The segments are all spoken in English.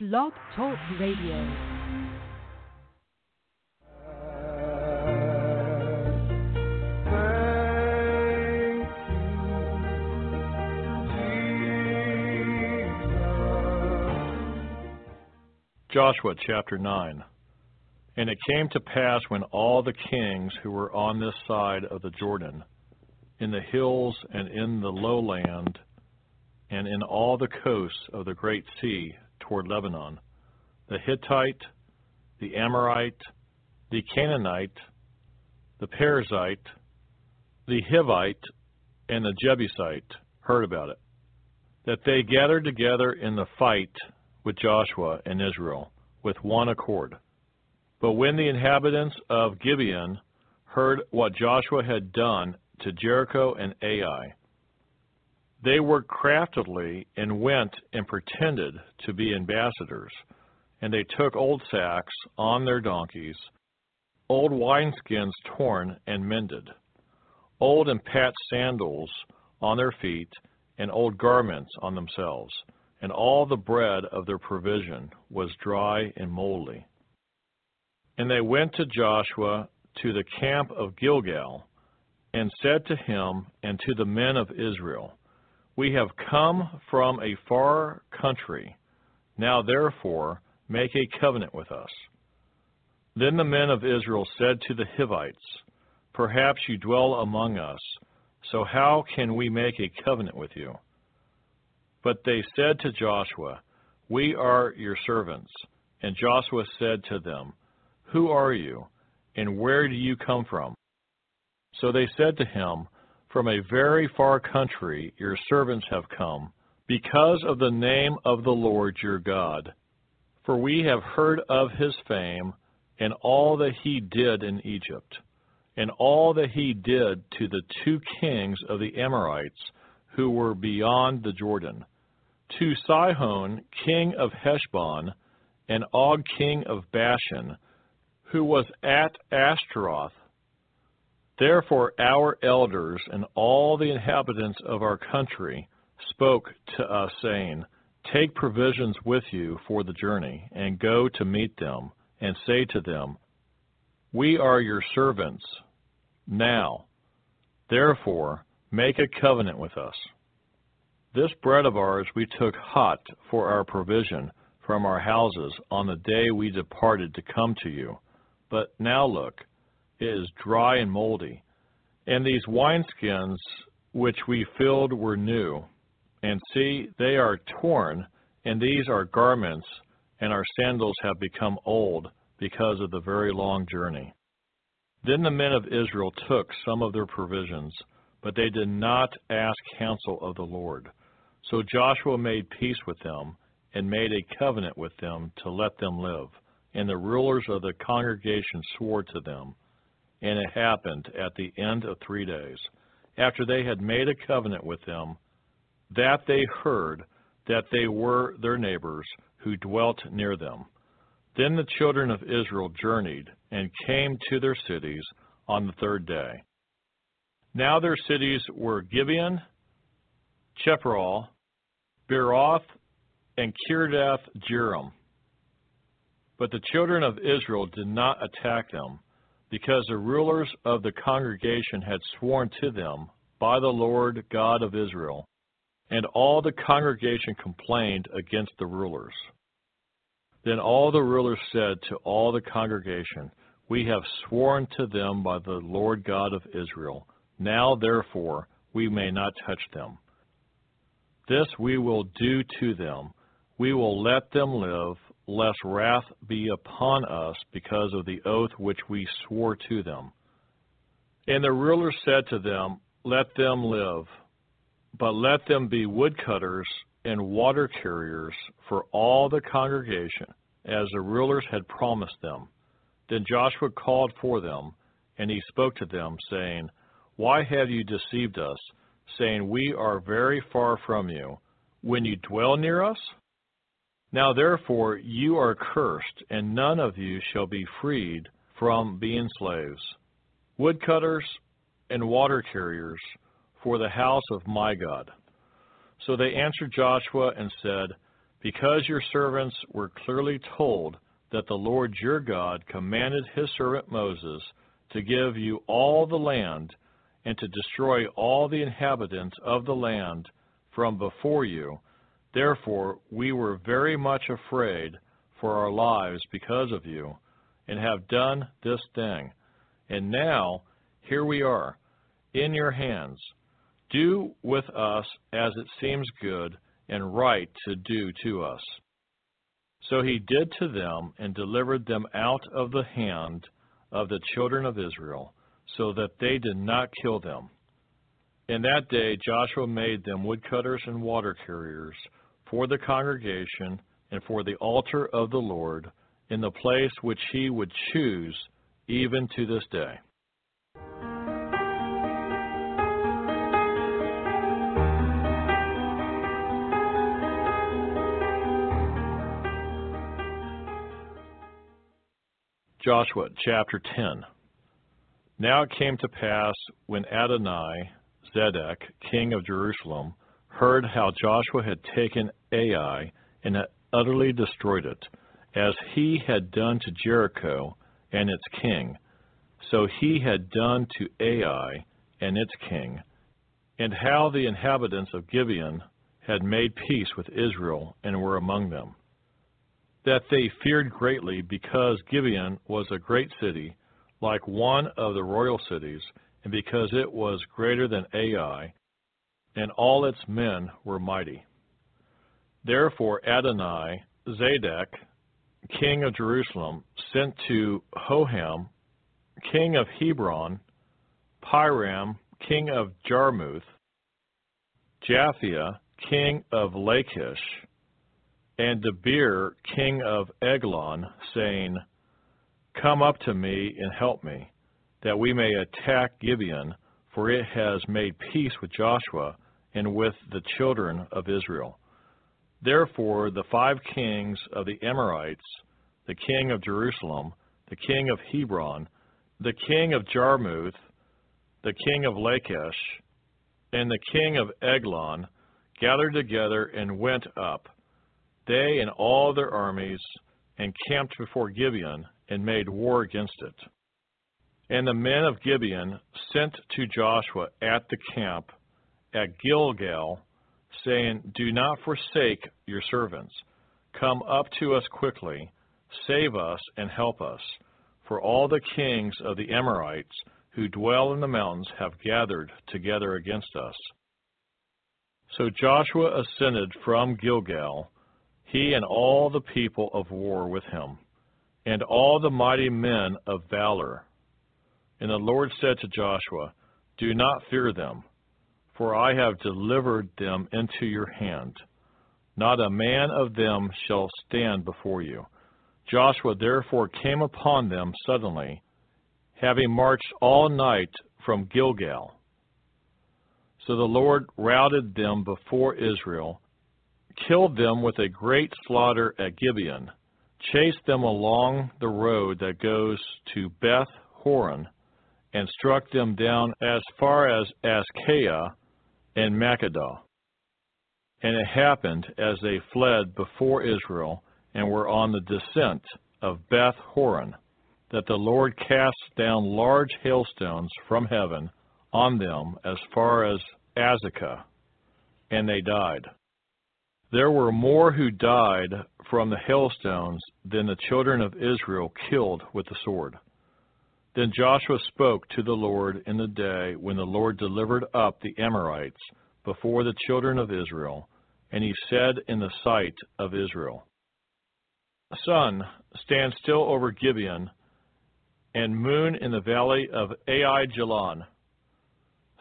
Blog Talk Radio. Joshua chapter 9. And it came to pass when all the kings who were on this side of the Jordan, in the hills and in the lowland, and in all the coasts of the great sea toward Lebanon, the Hittite, the Amorite, the Canaanite, the Perizzite, the Hivite, and the Jebusite heard about it, that they gathered together in the fight with Joshua and Israel with one accord. But when the inhabitants of Gibeon heard what Joshua had done to Jericho and Ai, they worked craftily and went and pretended to be ambassadors, and they took old sacks on their donkeys, old wineskins torn and mended, old and patched sandals on their feet, and old garments on themselves and all the bread of their provision was dry and moldy. And they went to Joshua to the camp of Gilgal, and said to him and to the men of Israel, We have come from a far country. Now therefore make a covenant with us. Then the men of Israel said to the Hivites, Perhaps you dwell among us, so how can we make a covenant with you? But they said to Joshua, We are your servants. And Joshua said to them, Who are you, and where do you come from? So they said to him, From a very far country your servants have come, because of the name of the Lord your God. For we have heard of his fame, and all that he did in Egypt, and all that he did to the two kings of the Amorites who were beyond the Jordan to Sihon, king of Heshbon, and Og, king of Bashan, who was at Ashtaroth. Therefore our elders and all the inhabitants of our country spoke to us, saying, Take provisions with you for the journey, and go to meet them, and say to them, We are your servants. Now, therefore, make a covenant with us. This bread of ours we took hot for our provision from our houses on the day we departed to come to you. But now look, is dry and moldy. And these wineskins which we filled were new. And see, they are torn, and these are garments, and our sandals have become old because of the very long journey. Then the men of Israel took some of their provisions, but they did not ask counsel of the Lord. So Joshua made peace with them, and made a covenant with them to let them live. And the rulers of the congregation swore to them. And it happened at the end of three days, after they had made a covenant with them, that they heard that they were their neighbors who dwelt near them. Then the children of Israel journeyed and came to their cities on the third day. Now their cities were Gibeon, Chephirah, Beeroth, and Kirjath Jearim. But the children of Israel did not attack them, because the rulers of the congregation had sworn to them by the Lord God of Israel, and all the congregation complained against the rulers. Then all the rulers said to all the congregation, We have sworn to them by the Lord God of Israel. Now therefore we may not touch them. This we will do to them. We will let them live, lest wrath be upon us because of the oath which we swore to them. And the ruler said to them, Let them live, but let them be woodcutters and water carriers for all the congregation, as the rulers had promised them. Then Joshua called for them, and he spoke to them, saying, Why have you deceived us, saying, We are very far from you, when you dwell near us? Now therefore you are cursed, and none of you shall be freed from being slaves, woodcutters and water carriers for the house of my God. So they answered Joshua and said, Because your servants were clearly told that the Lord your God commanded his servant Moses to give you all the land and to destroy all the inhabitants of the land from before you, therefore we were very much afraid for our lives because of you, and have done this thing. And now, here we are, in your hands. Do with us as it seems good and right to do to us. So he did to them and delivered them out of the hand of the children of Israel, so that they did not kill them. In that day Joshua made them woodcutters and water carriers for the congregation and for the altar of the Lord in the place which he would choose even to this day. Joshua chapter 10. Now it came to pass when Adonai Zedek, king of Jerusalem, heard how Joshua had taken Ai and utterly destroyed it, as he had done to Jericho and its king, so he had done to Ai and its king, and how the inhabitants of Gibeon had made peace with Israel and were among them that they feared greatly because Gibeon was a great city, like one of the royal cities, and because it was greater than Ai, and all its men were mighty. Therefore Adonai Zedek, king of Jerusalem, sent to Hoham, king of Hebron, Piram, king of Jarmuth, Japhia, king of Lachish, and Debir, king of Eglon, saying, Come up to me and help me, that we may attack Gibeon, for it has made peace with Joshua and with the children of Israel. Therefore the five kings of the Amorites, the king of Jerusalem, the king of Hebron, the king of Jarmuth, the king of Lachish, and the king of Eglon gathered together and went up they and all their armies and camped before Gibeon and made war against it. And the men of Gibeon sent to Joshua at the camp at Gilgal, saying, Do not forsake your servants. Come up to us quickly, save us and help us. For all the kings of the Amorites who dwell in the mountains have gathered together against us. So Joshua ascended from Gilgal he and all the people of war with him, and all the mighty men of valor. And the Lord said to Joshua, Do not fear them, for I have delivered them into your hand. Not a man of them shall stand before you. Joshua therefore came upon them suddenly, having marched all night from Gilgal. So the Lord routed them before Israel killed them with a great slaughter at Gibeon, chased them along the road that goes to Beth Horon, and struck them down as far as Azekah and Makkedah. And it happened as they fled before Israel and were on the descent of Beth Horon, that the Lord cast down large hailstones from heaven on them as far as Azekah, and they died. There were more who died from the hailstones than the children of Israel killed with the sword. Then Joshua spoke to the Lord in the day when the Lord delivered up the Amorites before the children of Israel, and he said in the sight of Israel, Sun, stand still over Gibeon, and moon in the valley of Aijalon.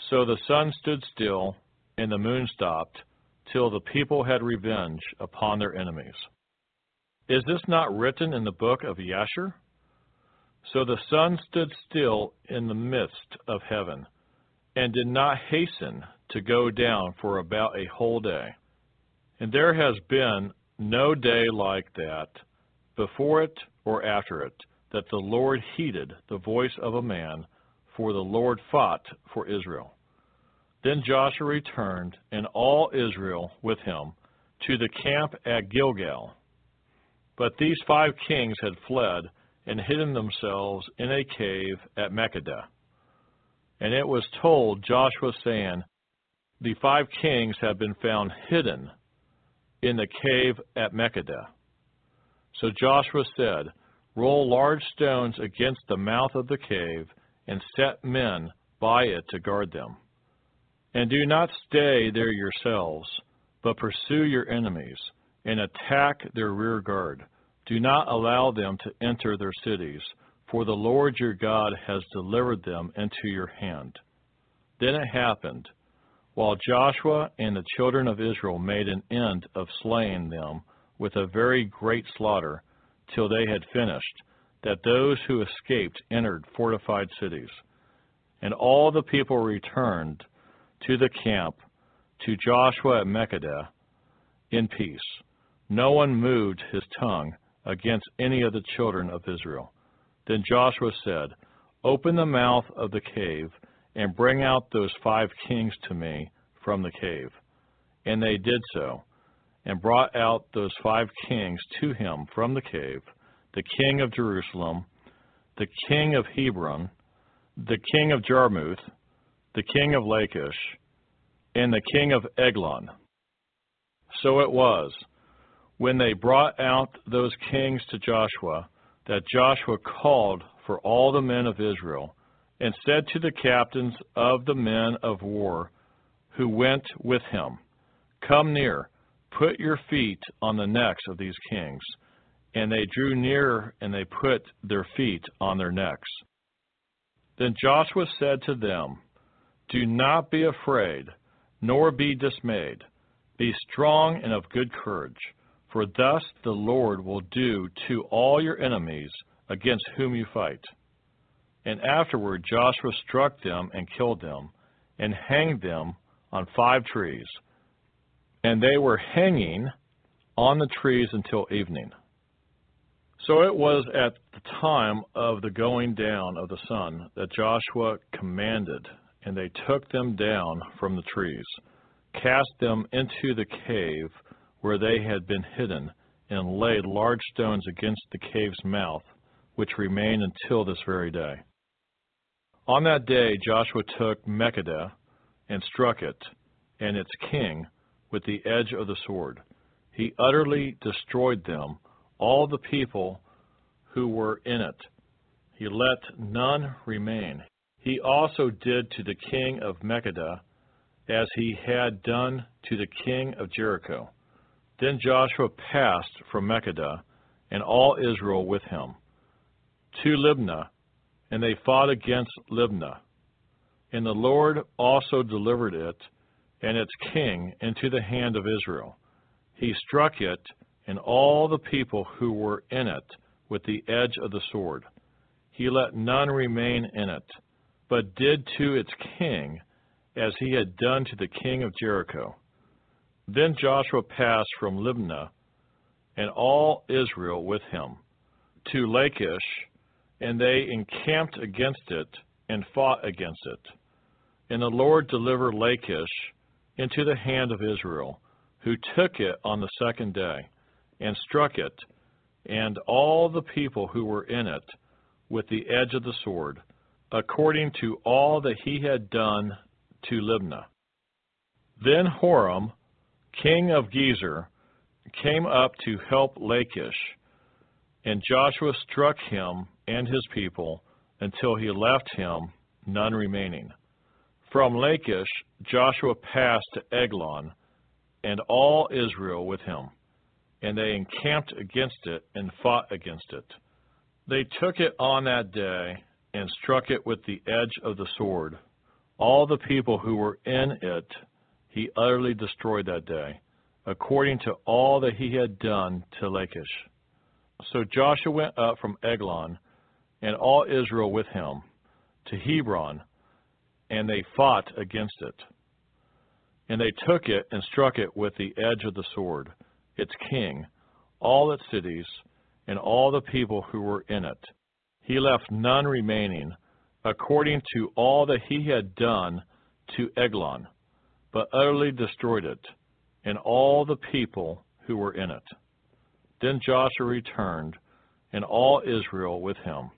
So the sun stood still, and the moon stopped, till the people had revenge upon their enemies. Is this not written in the book of Yashar? So the sun stood still in the midst of heaven, and did not hasten to go down for about a whole day. And there has been no day like that, before it or after it, that the Lord heeded the voice of a man, for the Lord fought for Israel. Then Joshua returned, and all Israel with him, to the camp at Gilgal. But these five kings had fled and hidden themselves in a cave at Makkedah. And it was told Joshua, saying, The five kings have been found hidden in the cave at Makkedah. So Joshua said, Roll large stones against the mouth of the cave, and set men by it to guard them. And do not stay there yourselves, but pursue your enemies, and attack their rear guard. Do not allow them to enter their cities, for the Lord your God has delivered them into your hand. Then it happened, while Joshua and the children of Israel made an end of slaying them with a very great slaughter, till they had finished, that those who escaped entered fortified cities. And all the people returned to the camp to Joshua at Makkedah in peace. No one moved his tongue against any of the children of Israel. Then Joshua said, Open the mouth of the cave, and bring out those five kings to me from the cave. And they did so, and brought out those five kings to him from the cave the king of Jerusalem, the king of Hebron, the king of Jarmuth, the king of Lachish, and the king of Eglon. So it was when they brought out those kings to Joshua, that Joshua called for all the men of Israel, and said to the captains of the men of war who went with him, Come near, put your feet on the necks of these kings. And they drew near, and they put their feet on their necks. Then Joshua said to them, Do not be afraid, nor be dismayed. Be strong and of good courage for thus the Lord will do to all your enemies against whom you fight. And afterward Joshua struck them and killed them, and hanged them on five trees. And they were hanging on the trees until evening. So it was at the time of the going down of the sun that Joshua commanded, and they took them down from the trees, cast them into the cave where they had been hidden, and laid large stones against the cave's mouth, which remain until this very day. On that day Joshua took Makkedah and struck it, and its king, with the edge of the sword. He utterly destroyed them, all the people who were in it. He let none remain. He also did to the king of Makkedah as he had done to the king of Jericho. Then Joshua passed from Makkedah, and all Israel with him, to Libnah, and they fought against Libnah. And the Lord also delivered it and its king into the hand of Israel. He struck it and all the people who were in it with the edge of the sword. He let none remain in it, but did to its king as he had done to the king of Jericho. Then Joshua passed from Libnah, and all Israel with him, to Lachish, and they encamped against it and fought against it. And the Lord delivered Lachish into the hand of Israel, who took it on the second day, and struck it, and all the people who were in it, with the edge of the sword, according to all that he had done to Libnah. Then Horam, king of Gezer, came up to help Lachish, and Joshua struck him and his people until he left him none remaining. From Lachish, Joshua passed to Eglon, and all Israel with him, and they encamped against it and fought against it. They took it on that day and struck it with the edge of the sword. All the people who were in it he utterly destroyed that day. according to all that he had done to Lachish. So Joshua went up from Eglon, and all Israel with him, to Hebron, and they fought against it. And they took it and struck it with the edge of the sword, its king, all its cities, and all the people who were in it. He left none remaining, according to all that he had done to Eglon, but utterly destroyed it, and all the people who were in it. Then Joshua returned, and all Israel with him,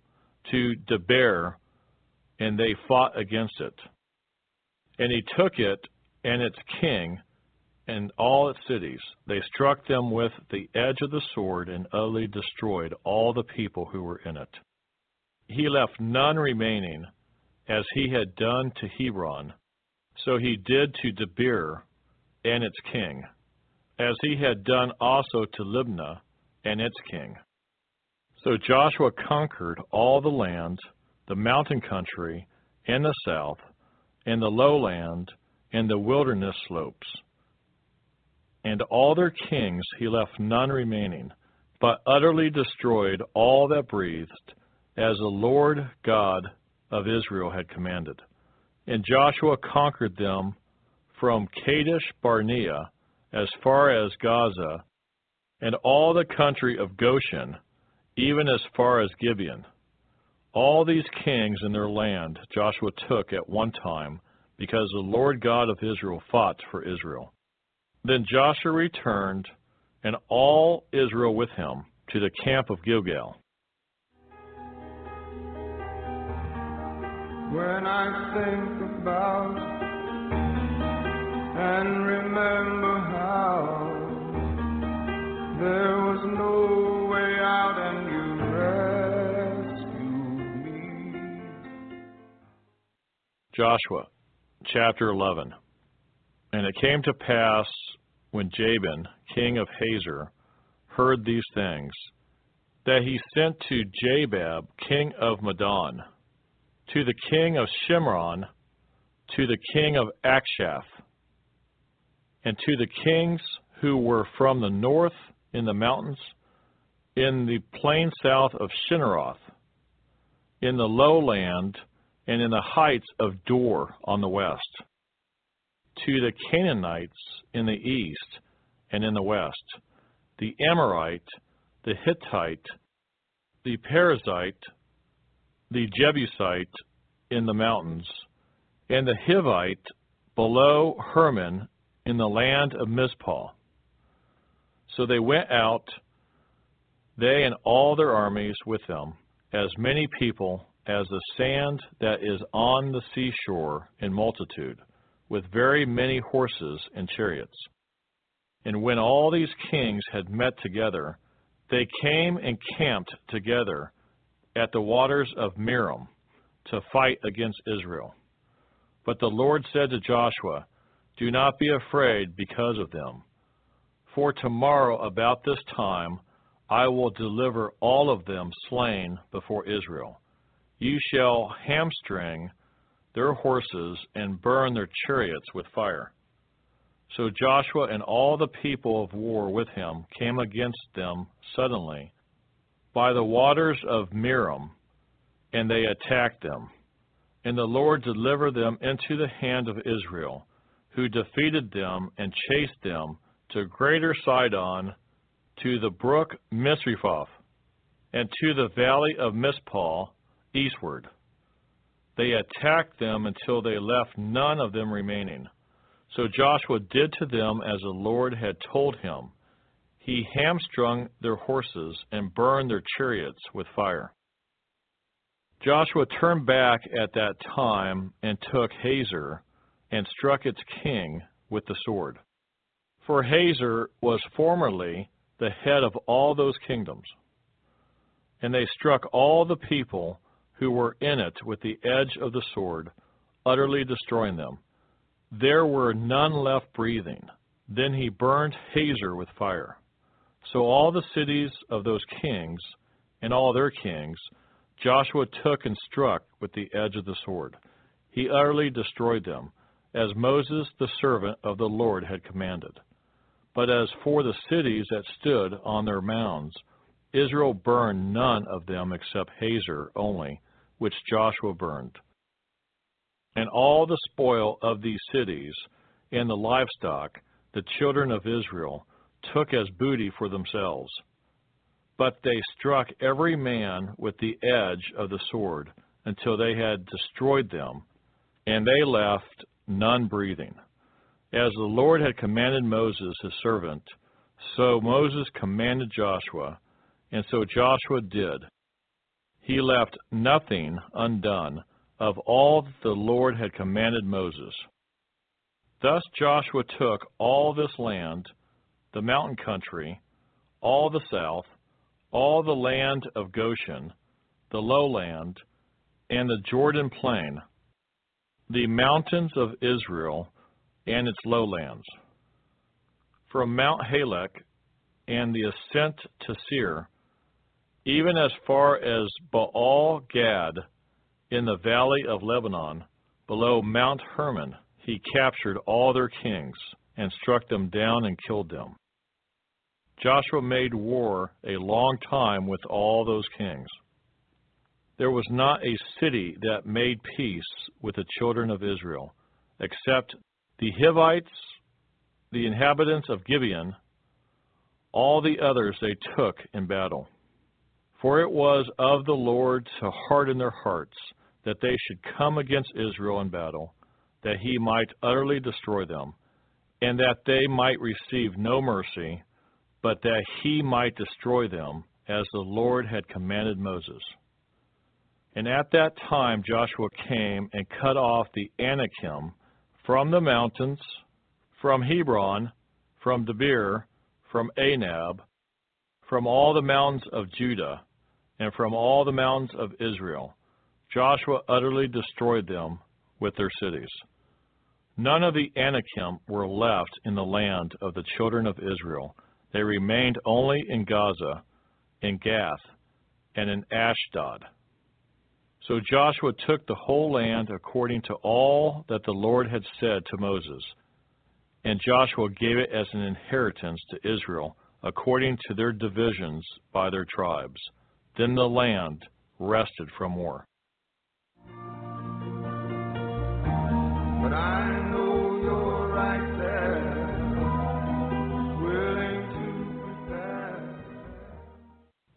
to Debir, and they fought against it. And he took it and its king and all its cities. They struck them with the edge of the sword and utterly destroyed all the people who were in it. He left none remaining, as he had done to Hebron. So he did to Debir and its king, as he had done also to Libnah and its king. So Joshua conquered all the lands, the mountain country, and the south, and the lowland, and the wilderness slopes. And all their kings he left none remaining, but utterly destroyed all that breathed, as the Lord God of Israel had commanded. And Joshua conquered them from Kadesh Barnea as far as Gaza, and all the country of Goshen, even as far as Gibeon. All these kings and their land Joshua took at one time, because the Lord God of Israel fought for Israel. Then Joshua returned, and all Israel with him, to the camp of Gilgal. When I think about and remember how there was no way out and you rescued me. Joshua chapter 11. And it came to pass when Jabin, king of Hazor, heard these things, that he sent to Jobab, king of Madon, to the king of Shimron, to the king of Achshaph, and to the kings who were from the north in the mountains, in the plain south of Shinneroth, in the lowland, and in the heights of Dor on the west, to the Canaanites in the east and in the west, the Amorite, the Hittite, the Perizzite, the Jebusite in the mountains, and the Hivite below Hermon in the land of Mizpah. So they went out, they and all their armies with them, as many people as the sand that is on the seashore in multitude, with very many horses and chariots. And when all these kings had met together, they came and camped together at the waters of Merom to fight against Israel. But the Lord said to Joshua, Do not be afraid because of them. For tomorrow about this time I will deliver all of them slain before Israel. You shall hamstring their horses and burn their chariots with fire. So Joshua and all the people of war with him came against them suddenly by the waters of Merom, and they attacked them. And the Lord delivered them into the hand of Israel, who defeated them and chased them to greater Sidon, to the brook Misrephoth, and to the valley of Mizpah eastward. They attacked them until they left none of them remaining. So Joshua did to them as the Lord had told him. He hamstrung their horses and burned their chariots with fire. Joshua turned back at that time and took Hazor and struck its king with the sword. For Hazor was formerly the head of all those kingdoms. And they struck all the people who were in it with the edge of the sword, utterly destroying them. There were none left breathing. Then he burned Hazor with fire. So all the cities of those kings and all their kings Joshua took and struck with the edge of the sword. He utterly destroyed them, as Moses the servant of the Lord had commanded. But as for the cities that stood on their mounds, Israel burned none of them except Hazor only, which Joshua burned. And all the spoil of these cities and the livestock the children of Israel took as booty for themselves. But they struck every man with the edge of the sword until they had destroyed them, and they left none breathing. As the Lord had commanded Moses his servant, so Moses commanded Joshua, and so Joshua did. He left nothing undone of all that the Lord had commanded Moses. Thus Joshua took all this land, the mountain country, all the south, all the land of Goshen, the lowland, and the Jordan plain, the mountains of Israel, and its lowlands. From Mount Halak and the ascent to Seir, even as far as Baal Gad in the valley of Lebanon, below Mount Hermon, he captured all their kings and struck them down and killed them. Joshua made war a long time with all those kings. There was not a city that made peace with the children of Israel, except the Hivites, the inhabitants of Gibeon, all the others they took in battle. For it was of the Lord to harden their hearts, that they should come against Israel in battle, that he might utterly destroy them, and that they might receive no mercy, but that he might destroy them, as the Lord had commanded Moses. And at that time Joshua came and cut off the Anakim from the mountains, from Hebron, from Debir, from Anab, from all the mountains of Judah, and from all the mountains of Israel. Joshua utterly destroyed them with their cities. None of the Anakim were left in the land of the children of Israel. They remained only in Gaza, in Gath, and in Ashdod. So Joshua took the whole land according to all that the Lord had said to Moses. And Joshua gave it as an inheritance to Israel, according to their divisions by their tribes. Then the land rested from war.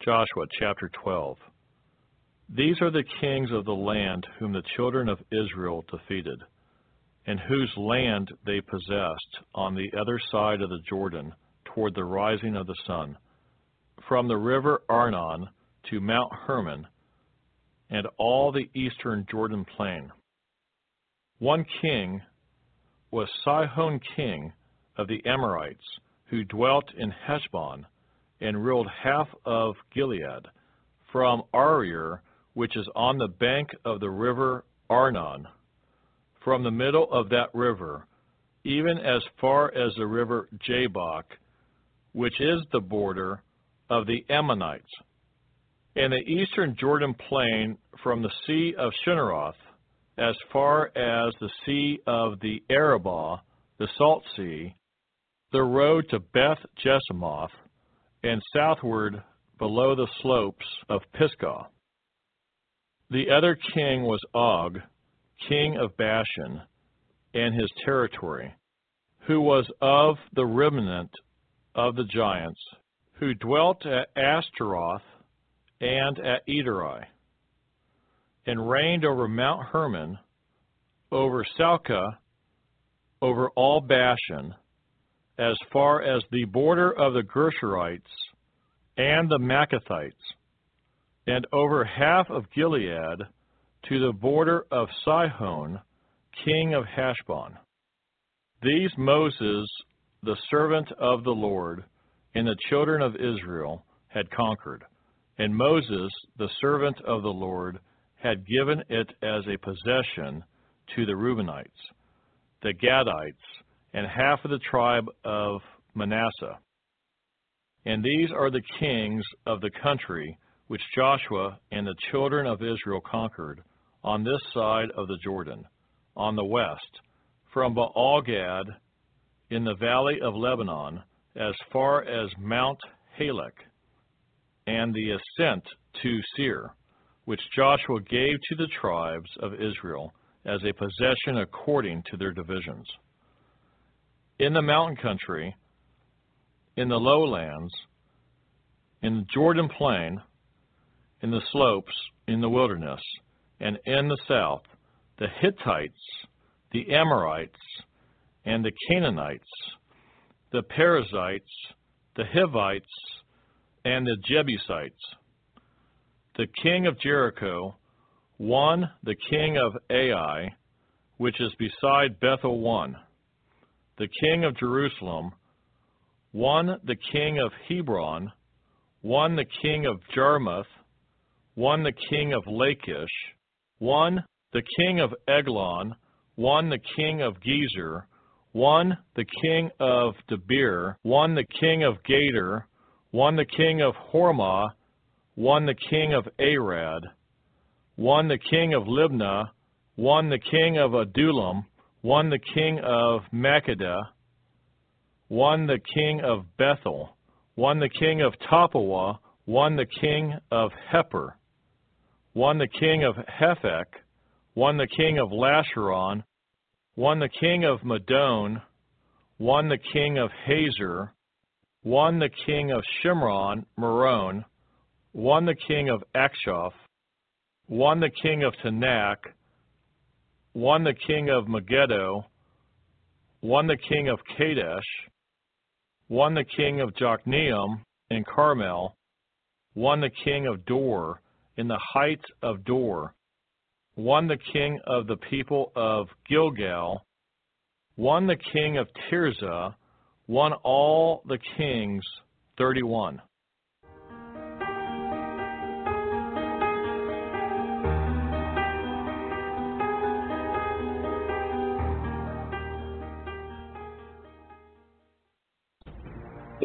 Joshua chapter 12. These are the kings of the land whom the children of Israel defeated, and whose land they possessed on the other side of the Jordan toward the rising of the sun, from the river Arnon to Mount Hermon, and all the eastern Jordan plain. One king was Sihon king of the Amorites, who dwelt in Heshbon and ruled half of Gilead, from Aroer which is on the bank of the river Arnon, from the middle of that river, even as far as the river Jabbok, which is the border of the Ammonites, and the eastern Jordan plain from the sea of Chinneroth as far as the sea of the Arabah, the Salt Sea, the road to Beth Jeshimoth, and southward below the slopes of Pisgah. The other king was Og, king of Bashan, and his territory, who was of the remnant of the giants, who dwelt at Ashtaroth and at Edrei, and reigned over Mount Hermon, over Salcah, over all Bashan, as far as the border of the Geshurites and the Maacathites and over half of Gilead to the border of Sihon, king of Heshbon. These Moses, the servant of the Lord, and the children of Israel had conquered, and Moses, the servant of the Lord, had given it as a possession to the Reubenites, the Gadites, and half of the tribe of Manasseh. And these are the kings of the country which Joshua and the children of Israel conquered on this side of the Jordan, on the west, from Baal Gad in the valley of Lebanon, as far as Mount Halak, and the ascent to Seir, which Joshua gave to the tribes of Israel as a possession according to their divisions. In the mountain country, in the lowlands, in the Jordan plain, in the slopes, in the wilderness, and in the south, the Hittites, the Amorites, and the Canaanites, the Perizzites, the Hivites, and the Jebusites. The king of Jericho one the king of Ai, which is beside Bethel one. The king of Jerusalem one the king of Hebron, one the king of Jarmuth, one the king of Lachish, one the king of Eglon, one the king of Gezer, one the king of Debir, one the king of Gader, one the king of Hormah, one the king of Arad, one the king of Libnah, one the king of Adullam, one the king of Makkedah, one the king of Bethel, one the king of Tappuah, one the king of Hepher, one the king of Hephek, one the king of Lasharon, one the king of Madon, one the king of Hazor, one the king of Shimron, Meron, one the king of Achshaph, one the king of Taanach, one the king of Megiddo, one the king of Kadesh, one the king of Jokneam in Carmel, one the king of Dor in the heights of Dor, one the king of the people of Gilgal, one the king of Tirzah, one all the kings, 31.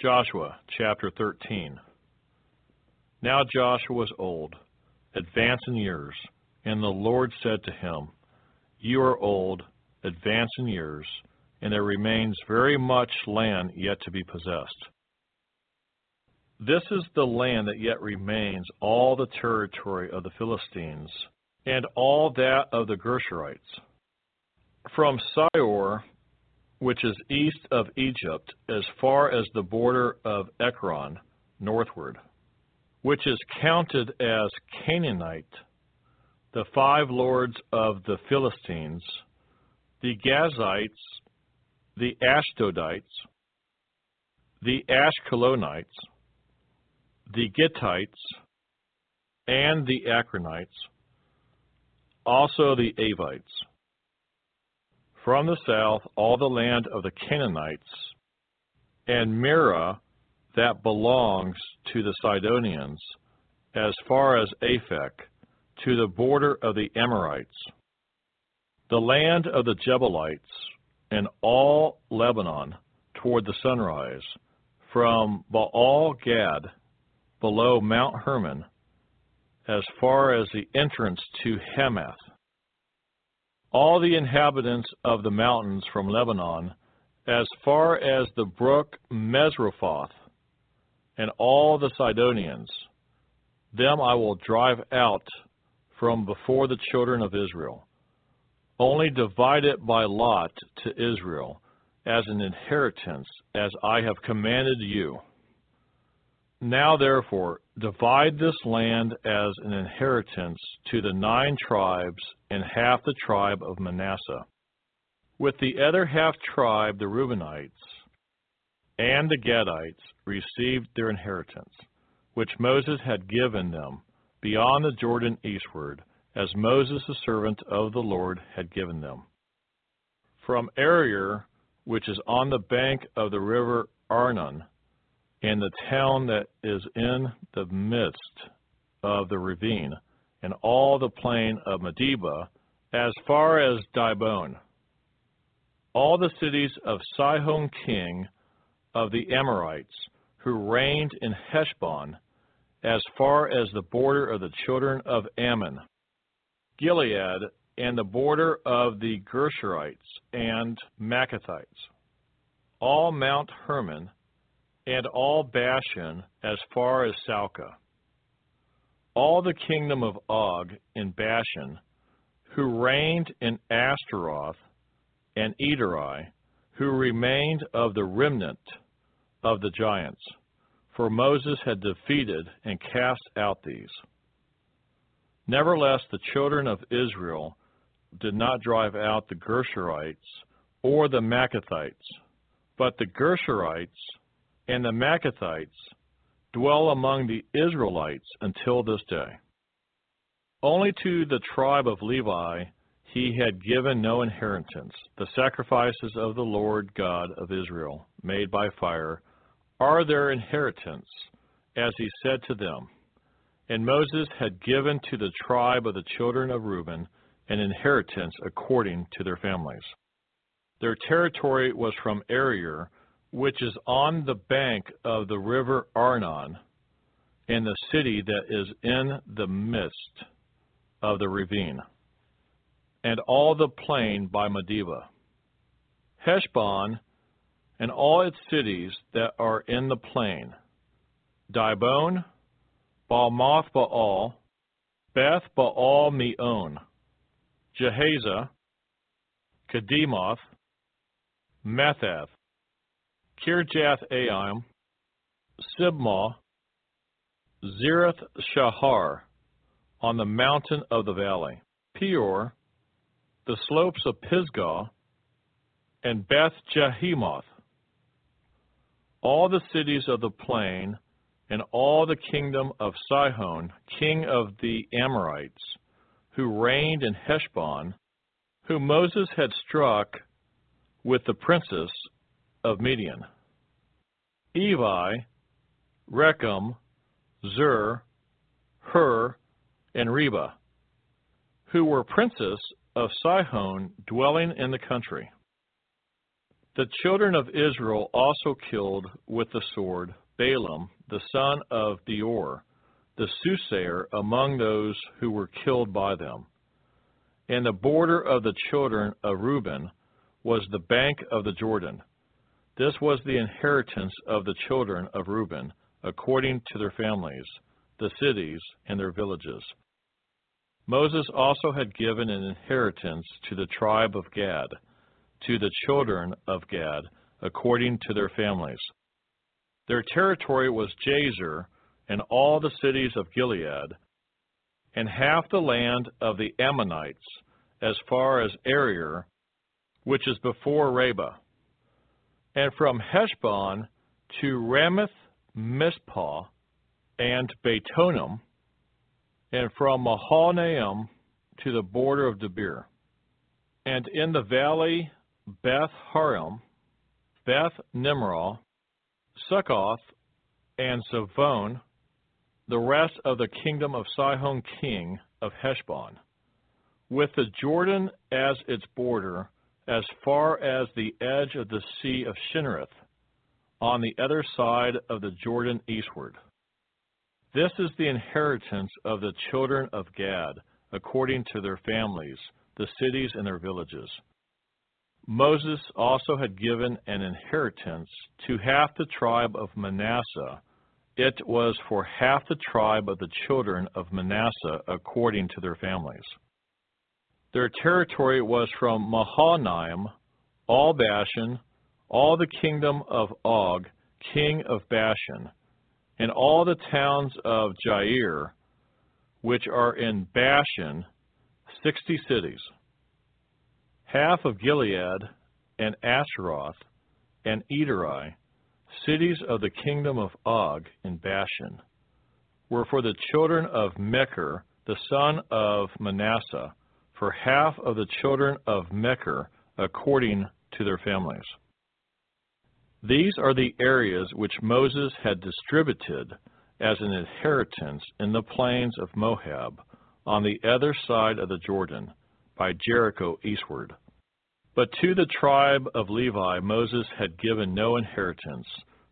Joshua chapter 13. Now Joshua was old, advanced in years, and the Lord said to him, You are old, advanced in years, and there remains very much land yet to be possessed. This is the land that yet remains, all the territory of the Philistines, and all that of the Geshurites. From Sihor, which is east of Egypt, as far as the border of Ekron, northward, which is counted as Canaanite, the five lords of the Philistines, the Gazites, the Ashdodites, the Ashkelonites, the Gittites, and the Ekronites, also the Avites. From the south, all the land of the Canaanites, and Mearah that belongs to the Sidonians, as far as Aphek, to the border of the Amorites, the land of the Gebalites, and all Lebanon toward the sunrise, from Baal Gad below Mount Hermon, as far as the entrance to Hamath. All the inhabitants of the mountains from Lebanon, as far as the brook Misrephoth, and all the Sidonians, them I will drive out from before the children of Israel. Only divide it by lot to Israel as an inheritance, as I have commanded you. Now therefore, divide this land as an inheritance to the nine tribes and half the tribe of Manasseh. With the other half tribe, the Reubenites, and the Gadites received their inheritance, which Moses had given them beyond the Jordan eastward, as Moses the servant of the Lord had given them. From Aroer, which is on the bank of the river Arnon, and the town that is in the midst of the ravine, and all the plain of Medeba, as far as Dibon, all the cities of Sihon king of the Amorites, who reigned in Heshbon, as far as the border of the children of Ammon, Gilead, and the border of the Geshurites and Maacathites, all Mount Hermon, and all Bashan as far as Salcah, all the kingdom of Og in Bashan, who reigned in Ashtaroth and Edrei, who remained of the remnant of the giants, for Moses had defeated and cast out these. Nevertheless, the children of Israel did not drive out the Geshurites or the Maacathites, but the Geshurites and the Maacathites dwell among the Israelites until this day. Only to the tribe of Levi he had given no inheritance. The sacrifices of the Lord God of Israel, made by fire, are their inheritance, as he said to them. And Moses had given to the tribe of the children of Reuben an inheritance according to their families. Their territory was from Aroer, which is on the bank of the river Arnon, in the city that is in the midst of the ravine, and all the plain by Medeba. Heshbon and all its cities that are in the plain, Dibon, Bamoth Baal, Beth Baal Meon, Jahaziah, Kedemoth, Mephaath, Kirjath Aim, Sibmah, Zereth Shahar, on the mountain of the valley, Peor, the slopes of Pisgah, and Beth Jeshimoth, all the cities of the plain, and all the kingdom of Sihon, king of the Amorites, who reigned in Heshbon, whom Moses had struck with the princes of Midian. Evi, Rekem, Zur, Hur, and Reba, who were princes of Sihon dwelling in the country. The children of Israel also killed with the sword Balaam, the son of Beor, the soothsayer among those who were killed by them. And the border of the children of Reuben was the bank of the Jordan. This was the inheritance of the children of Reuben, according to their families, the cities, and their villages. Moses also had given an inheritance to the tribe of Gad to the children of Gad according to their families. Their territory was Jazer and all the cities of Gilead, and half the land of the Ammonites as far as Aroer, which is before Rabbah, and from Heshbon to Ramath Mizpah and Betonim, and from Mahanaim to the border of Debir. And in the valley Beth Haram, Beth Nimrah, Succoth, and Savon, the rest of the kingdom of Sihon king of Heshbon, with the Jordan as its border, as far as the edge of the sea of Chinnereth, on the other side of the Jordan eastward. This is the inheritance of the children of Gad, according to their families, the cities and their villages. Moses also had given an inheritance to half the tribe of Manasseh. It was for half the tribe of the children of Manasseh according to their families. Their territory was from Mahanaim, all Bashan, all the kingdom of Og, king of Bashan, and all the towns of Jair, which are in Bashan, sixty cities half of Gilead, and Ashtaroth, and Edrei, cities of the kingdom of Og in Bashan, were for the children of Machir, the son of Manasseh, for half of the children of Machir according to their families. These are the areas which Moses had distributed as an inheritance in the plains of Moab on the other side of the Jordan, by Jericho eastward. But to the tribe of Levi Moses had given no inheritance.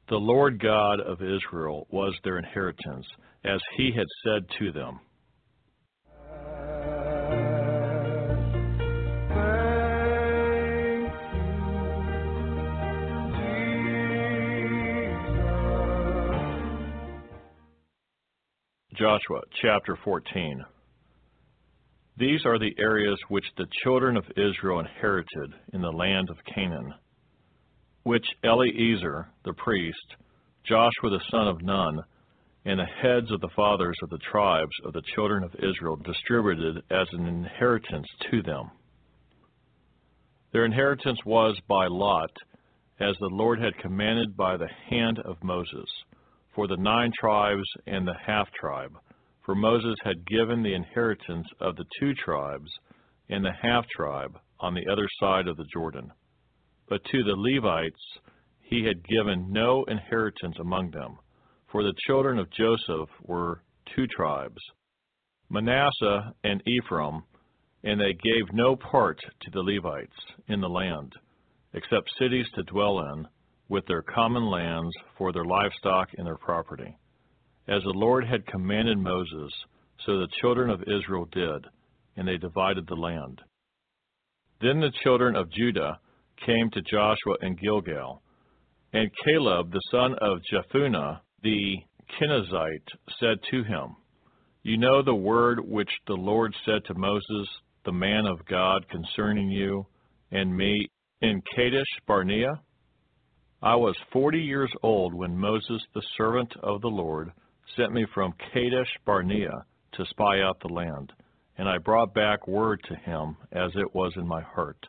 The Lord God of Israel was their inheritance, as he had said to them. Joshua chapter 14. These are the areas which the children of Israel inherited in the land of Canaan, which Eleazar the priest, Joshua the son of Nun, and the heads of the fathers of the tribes of the children of Israel distributed as an inheritance to them. Their inheritance was by lot, as the Lord had commanded by the hand of Moses, for the nine tribes and the half tribe for Moses had given the inheritance of the two tribes and the half tribe on the other side of the Jordan. But to the Levites he had given no inheritance among them, for the children of Joseph were two tribes, Manasseh and Ephraim, and they gave no part to the Levites in the land, except cities to dwell in, with their common lands for their livestock and their property as the Lord had commanded Moses, so the children of Israel did, and they divided the land. Then the children of Judah came to Joshua in Gilgal, and Caleb the son of Jephunneh the Kenizzite said to him, You know the word which the Lord said to Moses, the man of God, concerning you and me in Kadesh Barnea? I was forty years old when Moses, the servant of the Lord, sent me from Kadesh Barnea to spy out the land, and I brought back word to him as it was in my heart.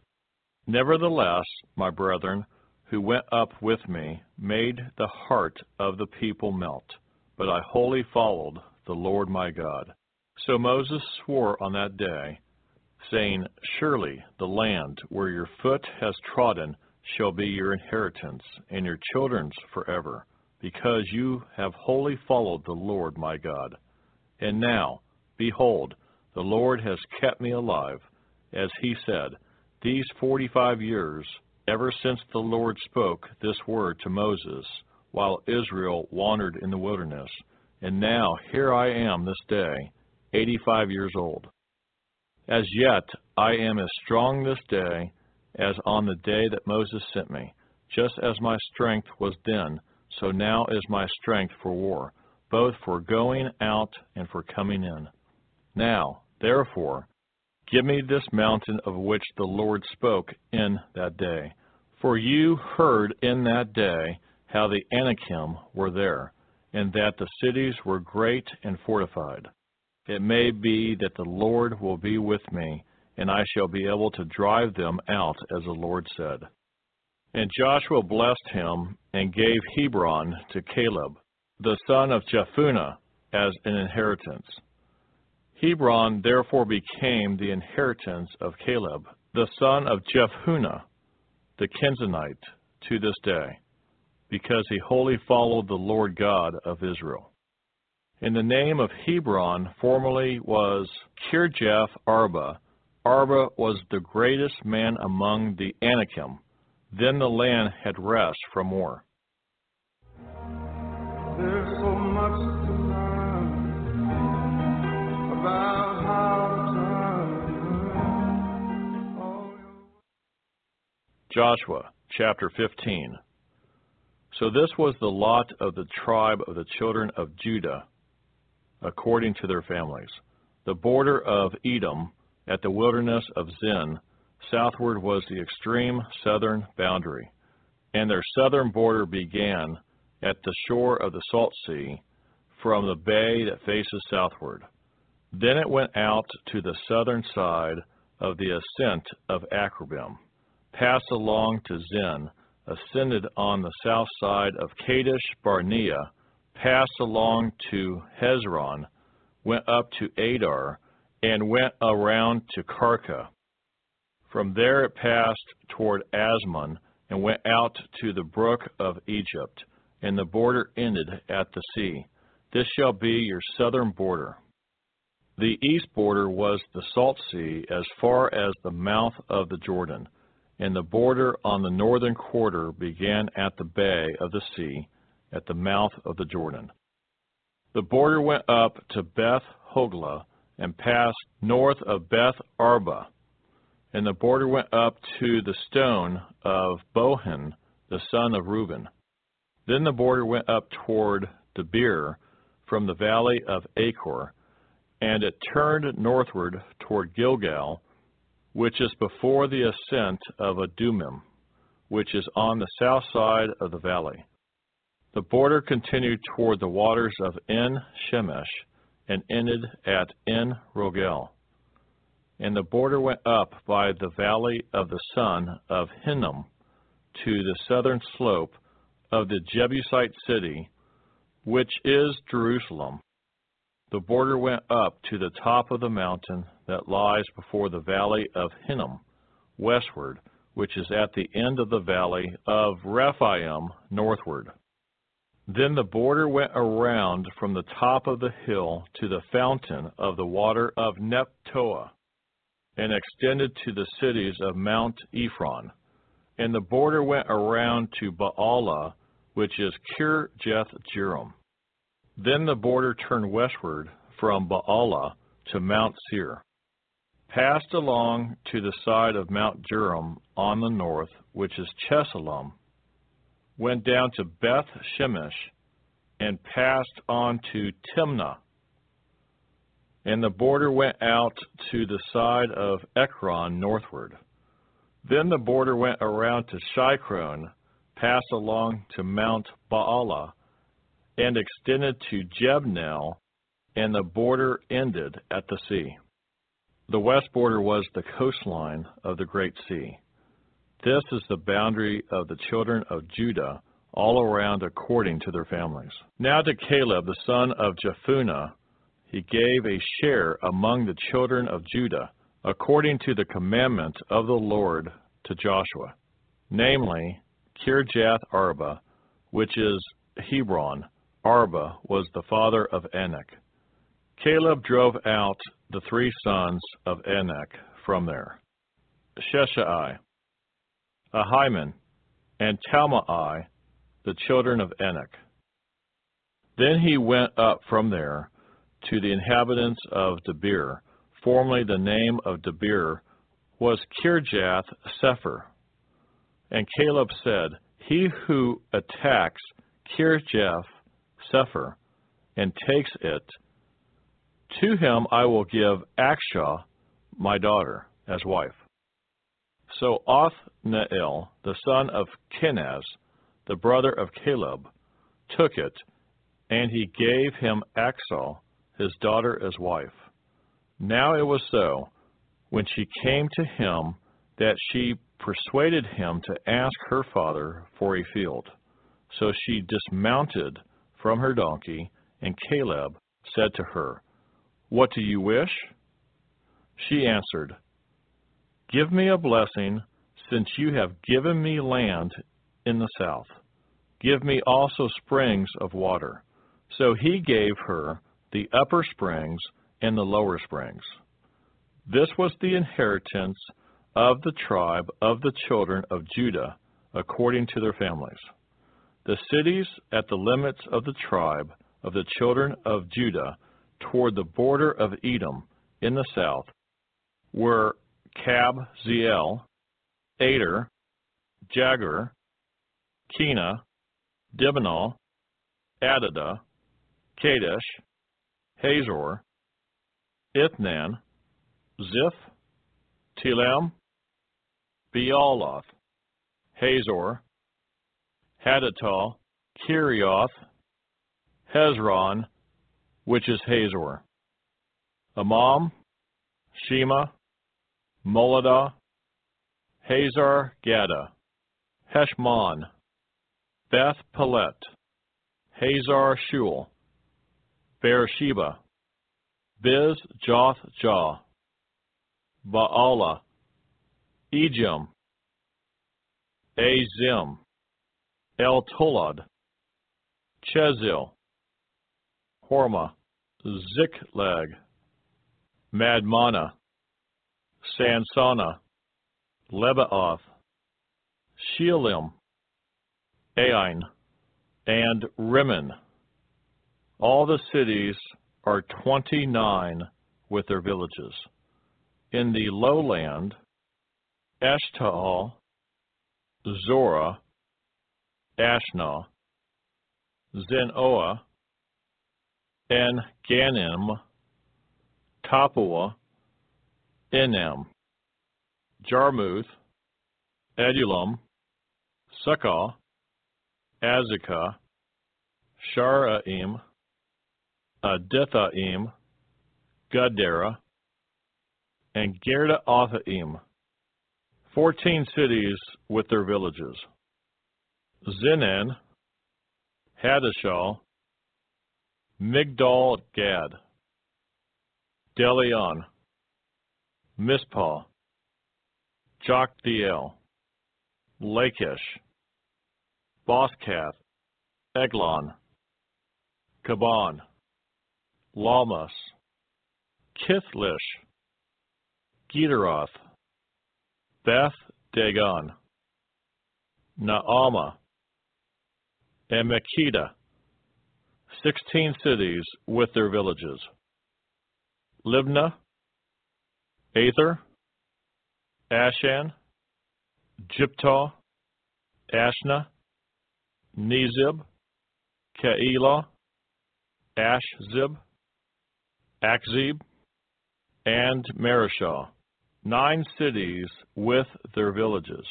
Nevertheless, my brethren, who went up with me, made the heart of the people melt, but I wholly followed the Lord my God. So Moses swore on that day, saying, Surely the land where your foot has trodden shall be your inheritance, and your children's forever because you have wholly followed the Lord my God. And now, behold, the Lord has kept me alive, as he said, these forty five years, ever since the Lord spoke this word to Moses, while Israel wandered in the wilderness. And now here I am this day, eighty five years old. As yet I am as strong this day as on the day that Moses sent me, just as my strength was then so now is my strength for war, both for going out and for coming in. Now, therefore, give me this mountain of which the Lord spoke in that day. For you heard in that day how the Anakim were there, and that the cities were great and fortified. It may be that the Lord will be with me, and I shall be able to drive them out, as the Lord said. And Joshua blessed him and gave Hebron to Caleb, the son of Jephunneh, as an inheritance. Hebron therefore became the inheritance of Caleb, the son of Jephunneh, the Kenizzite, to this day, because he wholly followed the Lord God of Israel. And the name of Hebron formerly was Kirjath Arba. Arba was the greatest man among the Anakim then the land had rest from war. There's so much to learn about how. Joshua chapter 15. So this was the lot of the tribe of the children of Judah, according to their families. The border of Edom at the wilderness of Zin Southward was the extreme southern boundary, and their southern border began at the shore of the Salt Sea from the bay that faces southward. Then it went out to the southern side of the ascent of Akrabim, passed along to Zin ascended on the south side of Kadesh Barnea, passed along to Hezron, went up to Adar, and went around to Karka. From there it passed toward Azmon and went out to the brook of Egypt, and the border ended at the sea. This shall be your southern border. The east border was the Salt Sea as far as the mouth of the Jordan, and the border on the northern quarter began at the bay of the sea at the mouth of the Jordan. The border went up to Beth Hoglah and passed north of Beth Arba, and the border went up to the stone of Bohan, the son of Reuben. Then the border went up toward Debir from the valley of Achor, and it turned northward toward Gilgal, which is before the ascent of Adumim, which is on the south side of the valley. The border continued toward the waters of En Shemesh and ended at En Rogel. And the border went up by the valley of the son of Hinnom to the southern slope of the Jebusite city, which is Jerusalem. The border went up to the top of the mountain that lies before the valley of Hinnom, westward, which is at the end of the valley of Rephaim, northward. Then the border went around from the top of the hill to the fountain of the water of Nephtoah, and extended to the cities of Mount Ephron. And the border went around to Baalah, which is Kirjath Jearim. Then the border turned westward from Baalah to Mount Seir, passed along to the side of Mount Jearim on the north, which is Chesalon, went down to Beth Shemesh, and passed on to Timnah. And the border went out to the side of Ekron northward. Then the border went around to Shikron, passed along to Mount Baalah, and extended to Jabneel, and the border ended at the sea. The west border was the coastline of the Great Sea. This is the boundary of the children of Judah all around according to their families. Now to Caleb the son of Jephunneh he gave a share among the children of Judah, according to the commandment of the Lord to Joshua, namely Kirjath Arba, which is Hebron. Arba was the father of Anak. Caleb drove out the three sons of Anak from there Sheshai, Uh, Ahiman, and Talmai, the children of Anak. Then he went up from there to the inhabitants of Debir. Formerly the name of Debir was Kirjath Sepher. And Caleb said, He who attacks Kirjath Sepher and takes it, to him I will give Achsah, my daughter, as wife. So Othniel, the son of Kenaz, the brother of Caleb, took it, and he gave him Achsah, his daughter, as wife. Now it was so, when she came to him, that she persuaded him to ask her father for a field. So she dismounted from her donkey, and Caleb said to her, What do you wish? She answered, Give me a blessing, since you have given me land in the south. Give me also springs of water. So he gave her the upper springs and the lower springs. This was the inheritance of the tribe of the children of Judah according to their families. The cities at the limits of the tribe of the children of Judah toward the border of Edom in the south were Kabzeel, Ader, Jagur, Kena, Dimonah, Adadah, Kadesh, Hazor, Ithnan, Ziph, Telem, Bealoth, Hazor, Hadattah, Kerioth, Hezron, which is Hazor, Amam, Shema, Moladah, Hazar Gaddah, Heshmon, Beth Pelet, Hazar Shual, Beersheba, Biz Joth Jah, Baalah, Ejim, Azim, El Tolad, Chesil, Hormah, Ziklag, Madmannah, Sansannah, Lebaoth, Shealim, Ain, and Rimmon. All the cities are twenty-nine with their villages. In the lowland, Eshtaol, Zorah, Ashnah, Zenoah, and Ganim, Tappuah, Enem, Jarmuth, Adullam, Sukkah, Azekah, Sharaim, Adithaim, Gadara, and Gederothaim, fourteen cities with their villages. Zinan, Hadashah, Migdal Gad, Delion, Mizpah, Joktheel, Lachish, Bozkath, Eglon, Kaban, Lahmas, Kithlish, Gederoth, Beth Dagon, Naamah, and Makkedah, sixteen cities with their villages. Libnah, Ether, Ashan, Jiphtah, Ashnah, Nezib, Keilah, Ashzib, Akzib, and Mareshah, nine cities with their villages.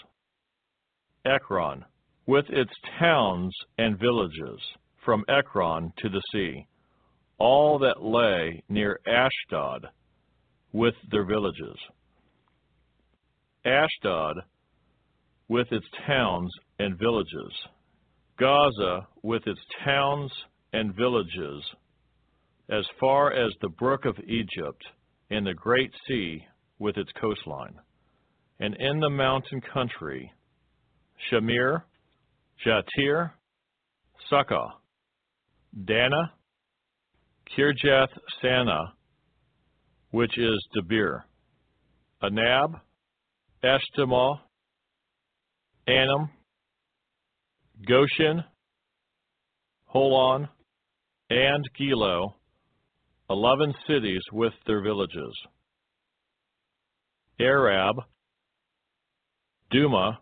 Ekron, with its towns and villages, from Ekron to the sea, all that lay near Ashdod, with their villages. Ashdod, with its towns and villages. Gaza, with its towns and villages, as far as the brook of Egypt, and the great sea with its coastline. And in the mountain country, Shamir, Jattir, Sukkah, Dannah, Kirjath Sannah, which is Debir, Anab, Eshtemoh, Anam, Goshen, Holon, and Giloh, eleven cities with their villages. Arab, Dumah,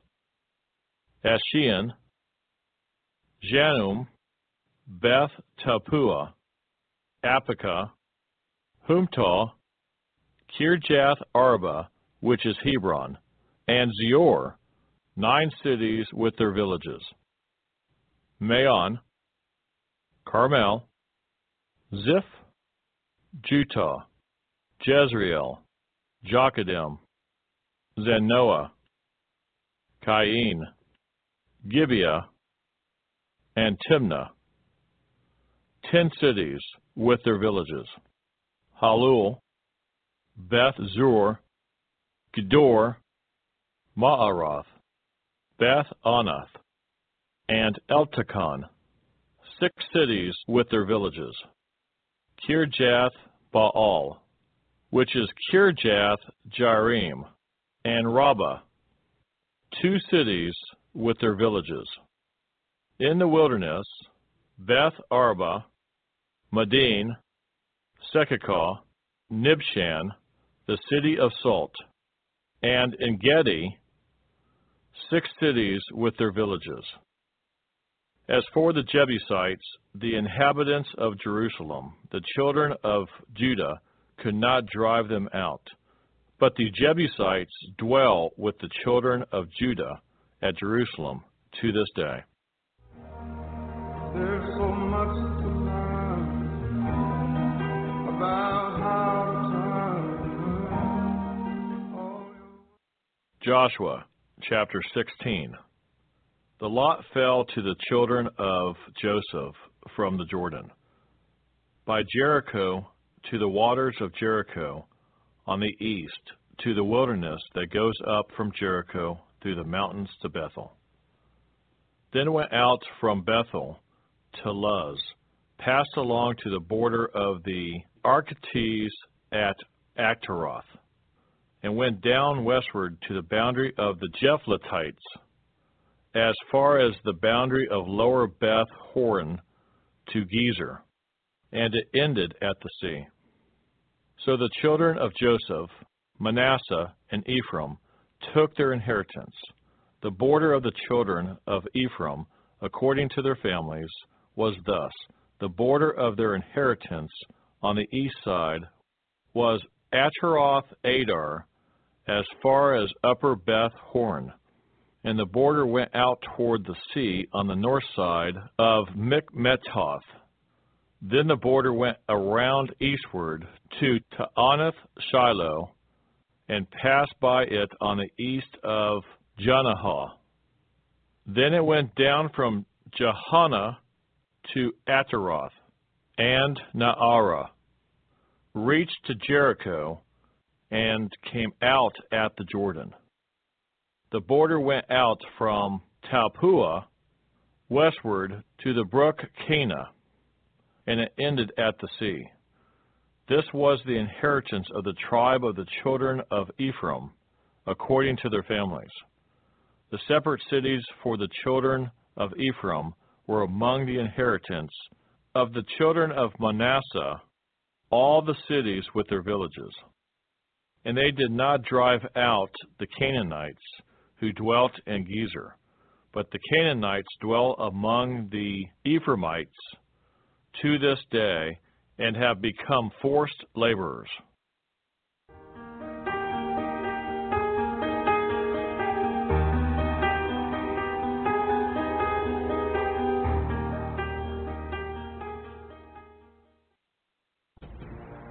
Ashian, Janum, Beth Tappuah, Apika, Humtah, Kirjath Arba, which is Hebron, and Zior, nine cities with their villages. Maon, Carmel, Ziph, Juttah, Jezreel, Jokadim, Zenoah, Cain, Gibeah, and Timnah, ten cities with their villages. Halul, Beth Zur, Gedor, Ma'aroth, Beth Anath, and Eltekon, six cities with their villages. Kirjath Baal, which is Kirjath Jearim, and Rabbah, two cities with their villages. In the wilderness, Beth Arba, Madin, Secacah, Nibshan, the city of Salt, and En Gedi, six cities with their villages. As for the Jebusites, the inhabitants of Jerusalem, the children of Judah, could not drive them out. But the Jebusites dwell with the children of Judah at Jerusalem to this day. Joshua chapter 16. The lot fell to the children of Joseph from the Jordan, by Jericho to the waters of Jericho on the east, to the wilderness that goes up from Jericho through the mountains to Bethel. Then went out from Bethel to Luz, passed along to the border of the Archites at Ataroth, and went down westward to the boundary of the Japhletites, as far as the boundary of lower Beth Horon to Gezer, and it ended at the sea. So the children of Joseph, Manasseh, and Ephraim took their inheritance. The border of the children of Ephraim, according to their families, was thus. The border of their inheritance on the east side was Ataroth Adar, as far as upper Beth Horon, and the border went out toward the sea on the north side of Mikmethoth. Then the border went around eastward to Taanath Shiloh, and passed by it on the east of Janohah. Then it went down from Jahana to Ataroth and Naarah, reached to Jericho, and came out at the Jordan. The border went out from Tappuah westward to the brook Kanah, and it ended at the sea. This was the inheritance of the tribe of the children of Ephraim, according to their families. The separate cities for the children of Ephraim were among the inheritance of the children of Manasseh, all the cities with their villages. And they did not drive out the Canaanites who dwelt in Gezer, but the Canaanites dwell among the Ephraimites to this day and have become forced laborers.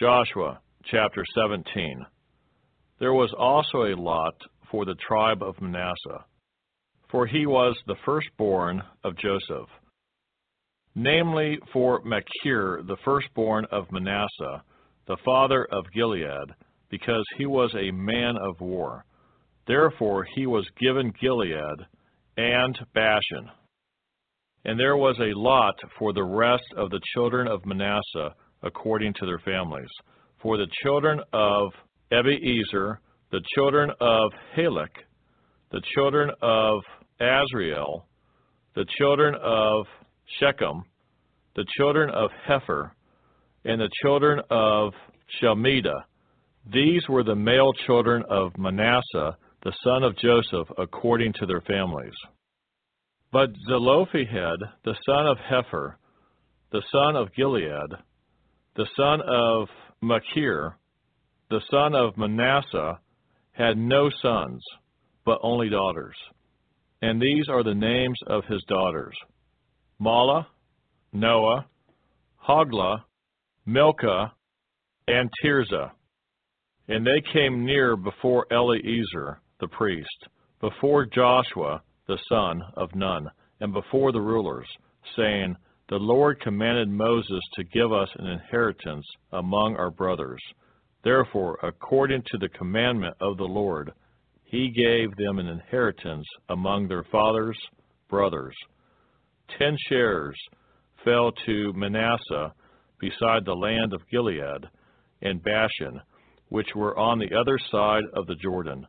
Joshua chapter 17. There was also a lot for the tribe of Manasseh, for he was the firstborn of Joseph. Namely, for Machir, the firstborn of Manasseh, the father of Gilead, because he was a man of war. Therefore he was given Gilead and Bashan. And there was a lot for the rest of the children of Manasseh according to their families. For the children of Ebiezer, the children of Halek, the children of Azriel, the children of Shechem, the children of Hepher, and the children of Shelmidah. These were the male children of Manasseh, the son of Joseph, according to their families. But Zelophehad, the son of Hepher, the son of Gilead, the son of Machir, the son of Manasseh, had no sons, but only daughters. And these are the names of his daughters Mahlah, Noah, Hoglah, Milcah, and Tirzah. And they came near before Eleazar the priest, before Joshua the son of Nun, and before the rulers, saying, The Lord commanded Moses to give us an inheritance among our brothers. Therefore, according to the commandment of the Lord, he gave them an inheritance among their fathers' brothers. Ten shares fell to Manasseh beside the land of Gilead and Bashan, which were on the other side of the Jordan.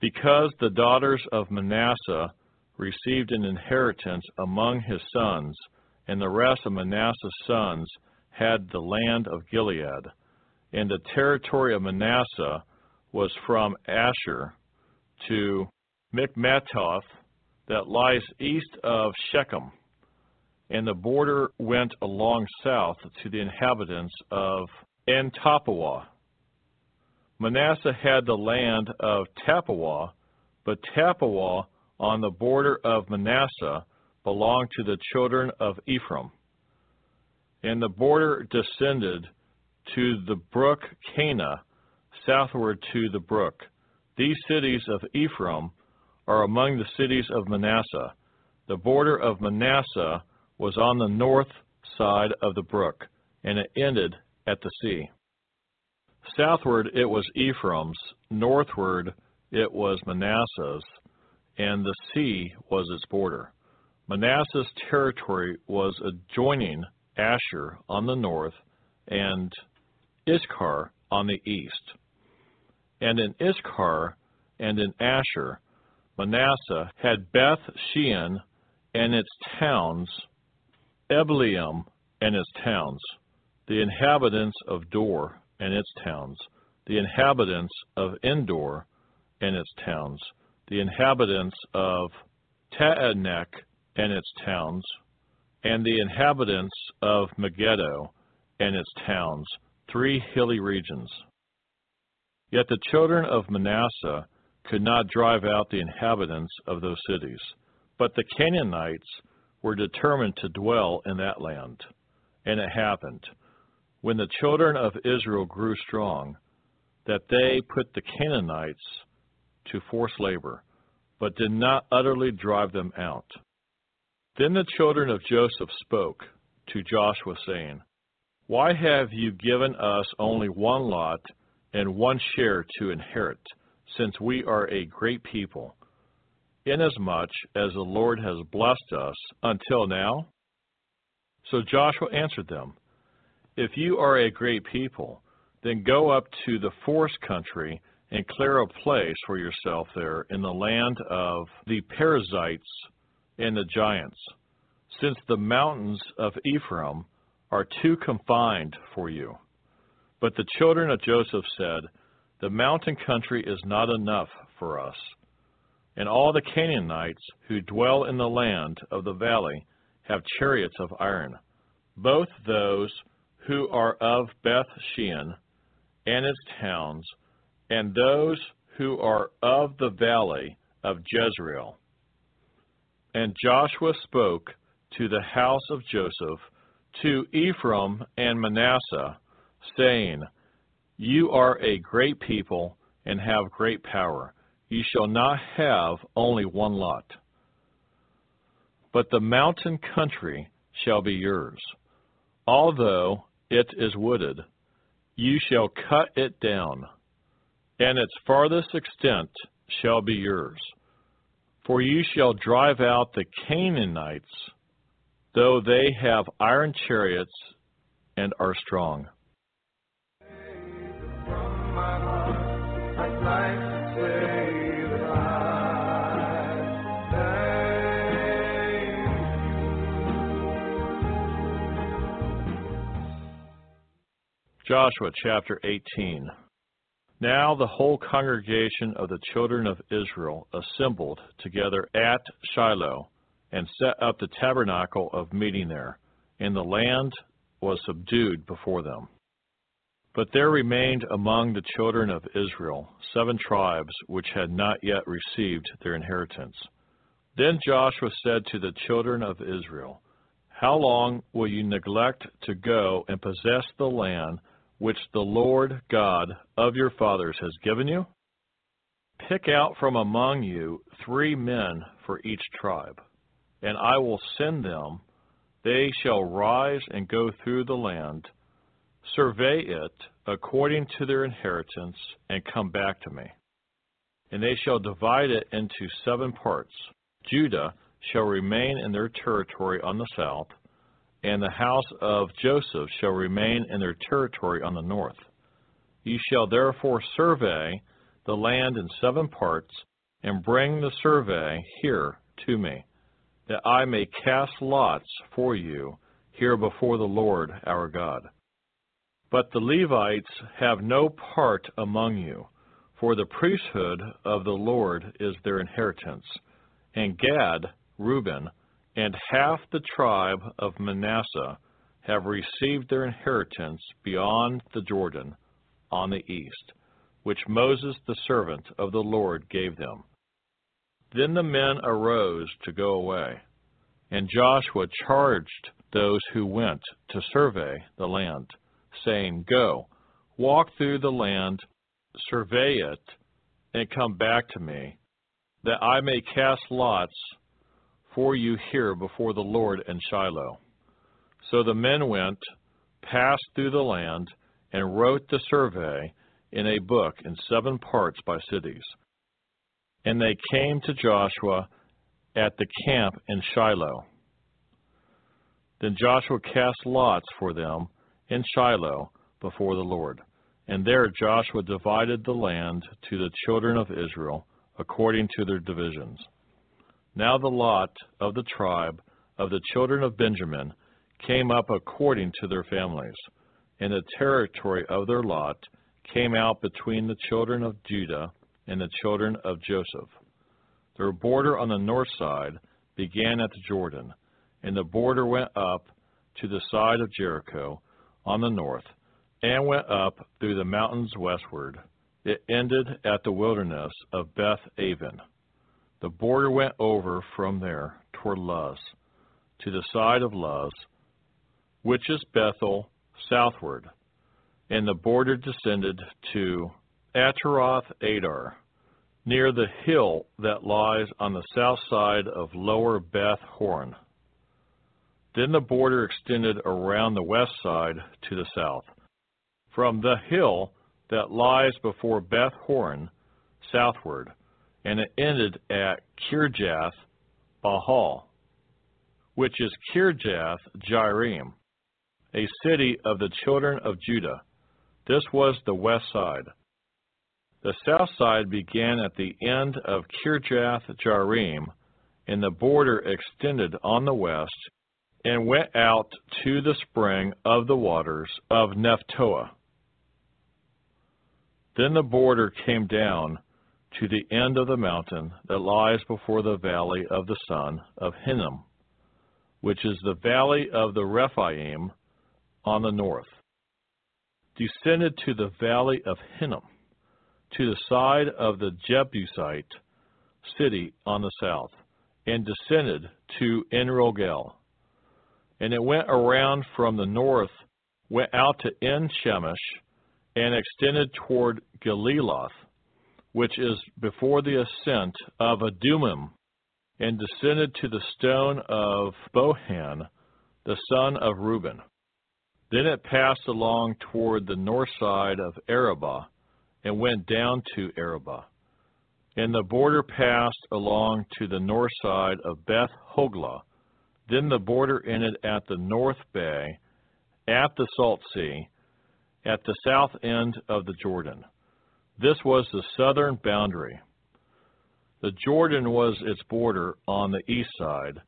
Because the daughters of Manasseh received an inheritance among his sons, and the rest of Manasseh's sons had the land of Gilead. And the territory of Manasseh was from Asher to Mikmetoth, that lies east of Shechem, and the border went along south to the inhabitants of En Tappuah. Manasseh had the land of Tappuah, but Tappuah on the border of Manasseh belonged to the children of Ephraim. And the border descended to the brook Kanah, southward to the brook. These cities of Ephraim are among the cities of Manasseh. The border of Manasseh was on the north side of the brook, and it ended at the sea. Southward it was Ephraim's, northward it was Manasseh's, and the sea was its border. Manasseh's territory was adjoining Asher on the north and Issachar on the east. And in Issachar and in Asher, Manasseh had Beth Shean and its towns, Ibleam and its towns, the inhabitants of Dor and its towns, the inhabitants of Endor and its towns, the inhabitants of Taanach and its towns, and the inhabitants of Megiddo and its towns, three hilly regions. Yet the children of Manasseh could not drive out the inhabitants of those cities, but the Canaanites were determined to dwell in that land. And it happened, when the children of Israel grew strong, that they put the Canaanites to forced labor, but did not utterly drive them out. Then the children of Joseph spoke to Joshua, saying, Why have you given us only one lot and one share to inherit, since we are a great people, inasmuch as the Lord has blessed us until now? So Joshua answered them, If you are a great people, then go up to the forest country and clear a place for yourself there in the land of the Perizzites and the giants, since the mountains of Ephraim are too confined for you. But the children of Joseph said, The mountain country is not enough for us. And all the Canaanites who dwell in the land of the valley have chariots of iron, both those who are of Beth Shean and its towns, and those who are of the valley of Jezreel. And Joshua spoke to the house of Joseph, to Ephraim and Manasseh, saying, You are a great people and have great power. You shall not have only one lot. But the mountain country shall be yours. Although it is wooded, you shall cut it down and its farthest extent shall be yours. For you shall drive out the Canaanites, though they have iron chariots and are strong. Joshua chapter 18. Now the whole congregation of the children of Israel assembled together at Shiloh and set up the tabernacle of meeting there, and the land was subdued before them. But there remained among the children of Israel seven tribes which had not yet received their inheritance. Then Joshua said to the children of Israel, How long will you neglect to go and possess the land which the Lord God of your fathers has given you? Pick out from among you three men for each tribe, and I will send them. They shall rise and go through the land, survey it according to their inheritance, and come back to me. And they shall divide it into seven parts. Judah shall remain in their territory on the south, and the house of Joseph shall remain in their territory on the north. Ye shall therefore survey the land in seven parts, and bring the survey here to me, that I may cast lots for you here before the Lord our God. But the Levites have no part among you, for the priesthood of the Lord is their inheritance. And Gad, Reuben, and half the tribe of Manasseh have received their inheritance beyond the Jordan on the east, which Moses the servant of the Lord gave them. Then the men arose to go away, and Joshua charged those who went to survey the land, saying, Go, walk through the land, survey it, and come back to me, that I may cast lots for you here before the Lord in Shiloh. So the men went, passed through the land, and wrote the survey in a book in seven parts by cities. And they came to Joshua at the camp in Shiloh. Then Joshua cast lots for them in Shiloh before the Lord. And there Joshua divided the land to the children of Israel according to their divisions. Now the lot of the tribe of the children of Benjamin came up according to their families, and the territory of their lot came out between the children of Judah and the children of Joseph. Their border on the north side began at the Jordan, and the border went up to the side of Jericho on the north, and went up through the mountains westward. It ended at the wilderness of Beth Aven. The border went over from there toward Luz, to the side of Luz, which is Bethel, southward, and the border descended to Ataroth Adar, near the hill that lies on the south side of lower Beth Horon. Then the border extended around the west side to the south. From the hill that lies before Beth Horon, southward, and it ended at Kirjath Baal, which is Kirjath Jearim, a city of the children of Judah. This was the west side. The south side began at the end of Kirjath Jearim, and the border extended on the west and went out to the spring of the waters of Nephtoah. Then the border came down to the end of the mountain that lies before the valley of the son of Hinnom, which is the valley of the Rephaim on the north, descended to the valley of Hinnom, to the side of the Jebusite city on the south, and descended to Enrogel. And it went around from the north, went out to En Shemesh, and extended toward Geliloth, which is before the ascent of Adumim, and descended to the stone of Bohan, the son of Reuben. Then it passed along toward the north side of Arabah, and went down to Arabah. And the border passed along to the north side of Beth Hoglah. Then the border ended at the north bay, at the Salt Sea, at the south end of the Jordan. This was the southern boundary. The Jordan was its border on the east side.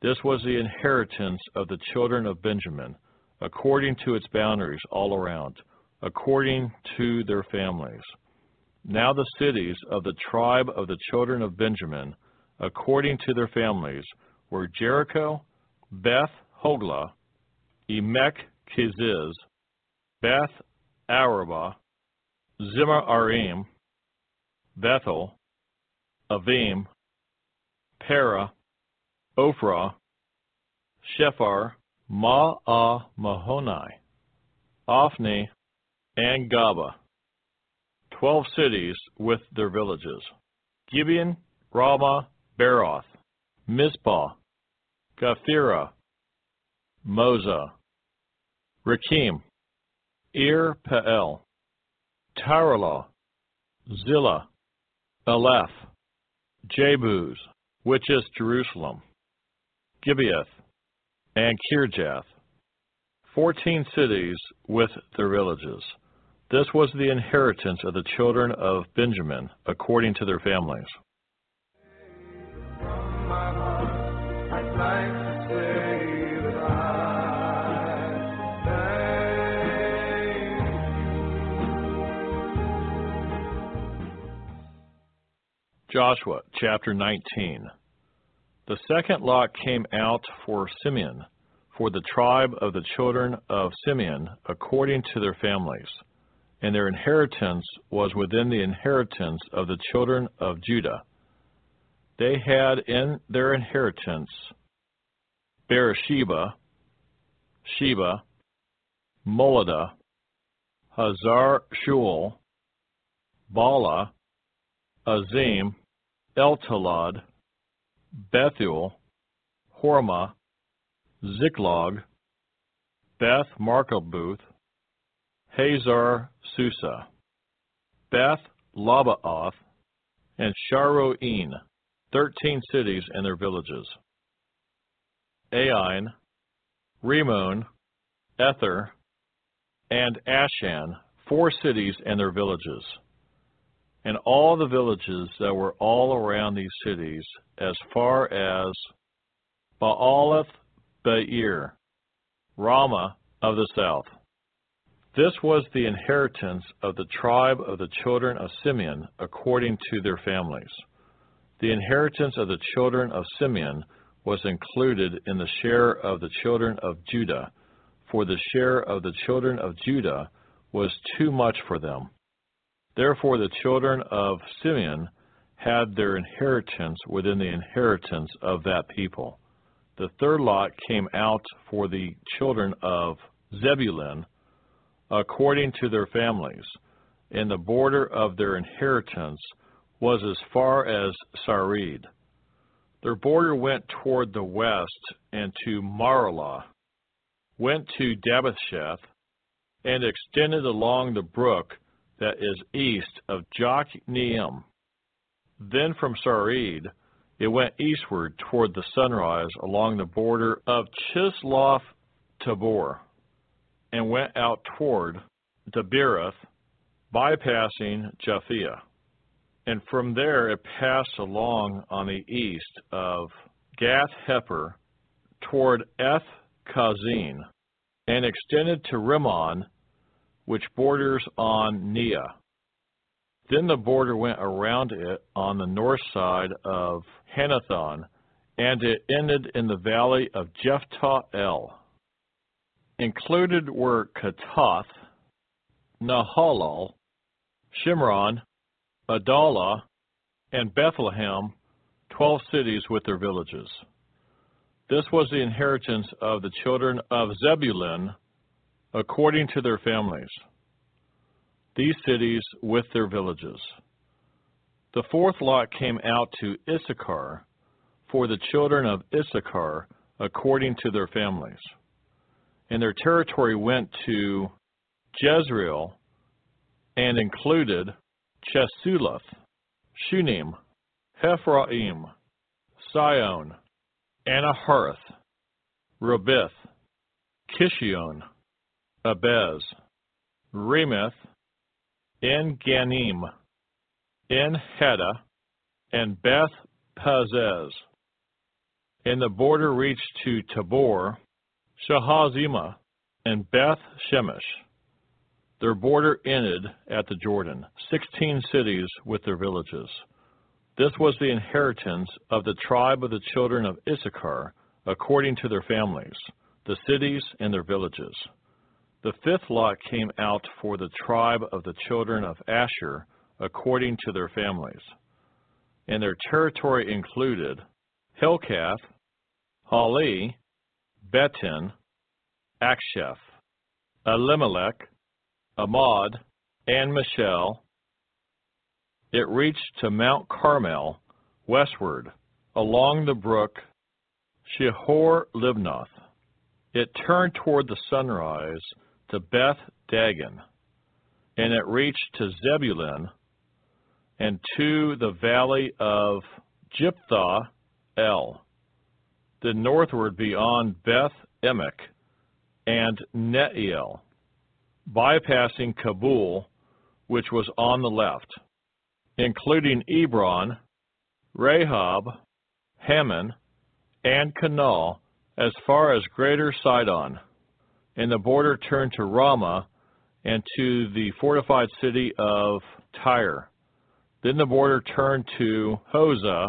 This was the inheritance of the children of Benjamin, according to its boundaries all around, according to their families. Now the cities of the tribe of the children of Benjamin, according to their families, were Jericho, Beth Hoglah, Emek Keziz, Beth Arabah, Zemaraim, Bethel, Avim, Para, Ophrah, Shephar, Ma'ah Mahonai, Ophni, and Gaba, twelve cities with their villages, Gibeon, Ramah, Beeroth, Mizpah, Chephirah, Moza, Rekem, Ir Peel, Taralah, Zillah, Eleph, Jebus, which is Jerusalem, Gibeath, and Kirjath, fourteen cities with their villages. This was the inheritance of the children of Benjamin according to their families. Joshua chapter 19. The second lot came out for Simeon, for the tribe of the children of Simeon, according to their families. And their inheritance was within the inheritance of the children of Judah. They had in their inheritance Beersheba, Sheba, Moladah, Hazar Shual, Bala, Ezem, Eltolad, Bethuel, Hormah, Ziklag, Beth Marcaboth, Hazar Susah, Beth Lebaoth, and Sharuhen, thirteen cities and their villages. Ain, Rimmon, Ether, and Ashan, four cities and their villages. And all the villages that were all around these cities, as far as Baalath Beer, Ramah of the south. This was the inheritance of the tribe of the children of Simeon according to their families. The inheritance of the children of Simeon was included in the share of the children of Judah, for the share of the children of Judah was too much for them. Therefore the children of Simeon had their inheritance within the inheritance of that people. The third lot came out for the children of Zebulun according to their families, and the border of their inheritance was as far as Sarid. Their border went toward the west and to Maralah, went to Dabbasheth, and extended along the brook that is east of Jokneam. Then from Sarid it went eastward toward the sunrise along the border of Chisloth Tabor, and went out toward Daberath, bypassing Japhia. And from there it passed along on the east of Gath Hepher toward Eth Kazin, and extended to Rimmon, which borders on Neah. Then the border went around it on the north side of Hannathon, and it ended in the valley of Jiphthah El. Included were Kattath, Nahalal, Shimron, Adalah, and Bethlehem, twelve cities with their villages. This was the inheritance of the children of Zebulun according to their families these cities with their villages. The fourth lot came out to Issachar for the children of Issachar according to their families. And their territory went to Jezreel and included Chesulloth, Shunem, Haphraim, Sion, Anaharth, Rabbith, Kishion, Abez, Remeth, En Ganim, En Heda, and Beth Pazez. And the border reached to Tabor, Shahazimah, and Beth Shemesh. Their border ended at the Jordan, sixteen cities with their villages. This was the inheritance of the tribe of the children of Issachar, according to their families, the cities and their villages. The fifth lot came out for the tribe of the children of Asher according to their families. And their territory included Helkath, Hali, Beten, Achshaph, Alammelech, Amad, and Mishal. It reached to Mount Carmel westward along the brook Shihor Libnath. It turned toward the sunrise to Beth Dagon, and it reached to Zebulun and to the valley of Jiphthah El, then northward beyond Beth Emek and Neiel, bypassing Kabul, which was on the left, including Ebron, Rahab, Hammon, and Kanah as far as Greater Sidon, and the border turned to Ramah and to the fortified city of Tyre. Then the border turned to Hosah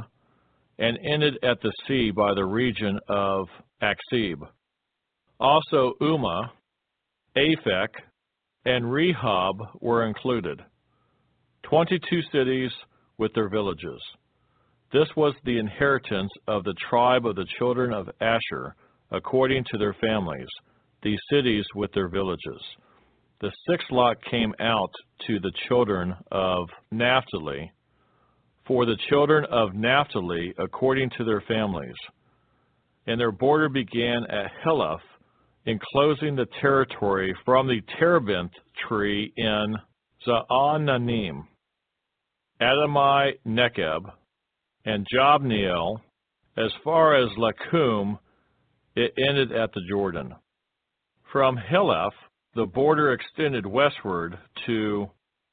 and ended at the sea by the region of Achzib. Also Ummah, Aphek, and Rehob were included. Twenty-two cities with their villages. This was the inheritance of the tribe of the children of Asher, according to their families, these cities with their villages. The sixth lot came out to the children of Naphtali, for the children of Naphtali according to their families. And their border began at Heleph, enclosing the territory from the terebinth tree in Zaananim, Adami Nekeb, and Jabneel, as far as Lakum, it ended at the Jordan. From Heleph, the border extended westward to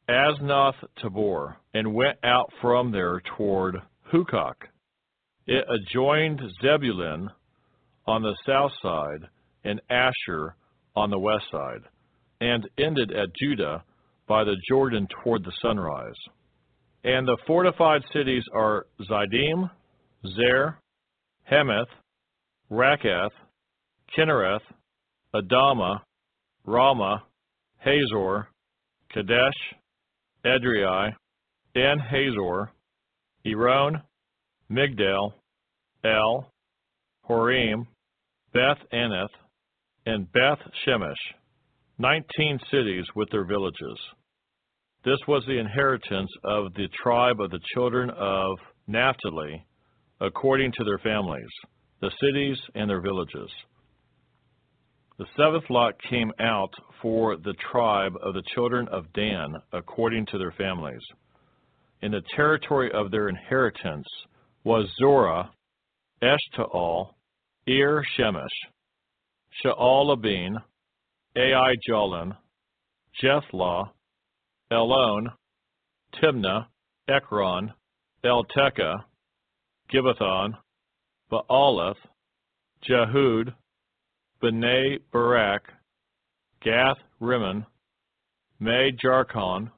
Aznoth Tabor and went out from there toward Hukok. It adjoined Zebulun on the south side and Asher on the west side, and ended at Judah by the Jordan toward the sunrise. And the fortified cities are Zidim, Zer, Hemath, Rakath, Kinnereth, Adamah, Rama, Hazor, Kadesh, Edrei, En Hazor, Eron, Migdal, El, Horem, Beth Anath, and Beth Shemesh, nineteen cities with their villages. This was the inheritance of the tribe of the children of Naphtali, according to their families, the cities and their villages. The seventh lot came out for the tribe of the children of Dan, according to their families. In the territory of their inheritance was Zorah, Eshtaol, Ir Shemesh, Shaalabbin, Ai Jalon, Jethlah, Elon, Timnah, Ekron, Eltekeh, Gibbethon, Baalath, Jehud, Bnei Barak, Gath Rimmon, Me Jarkon,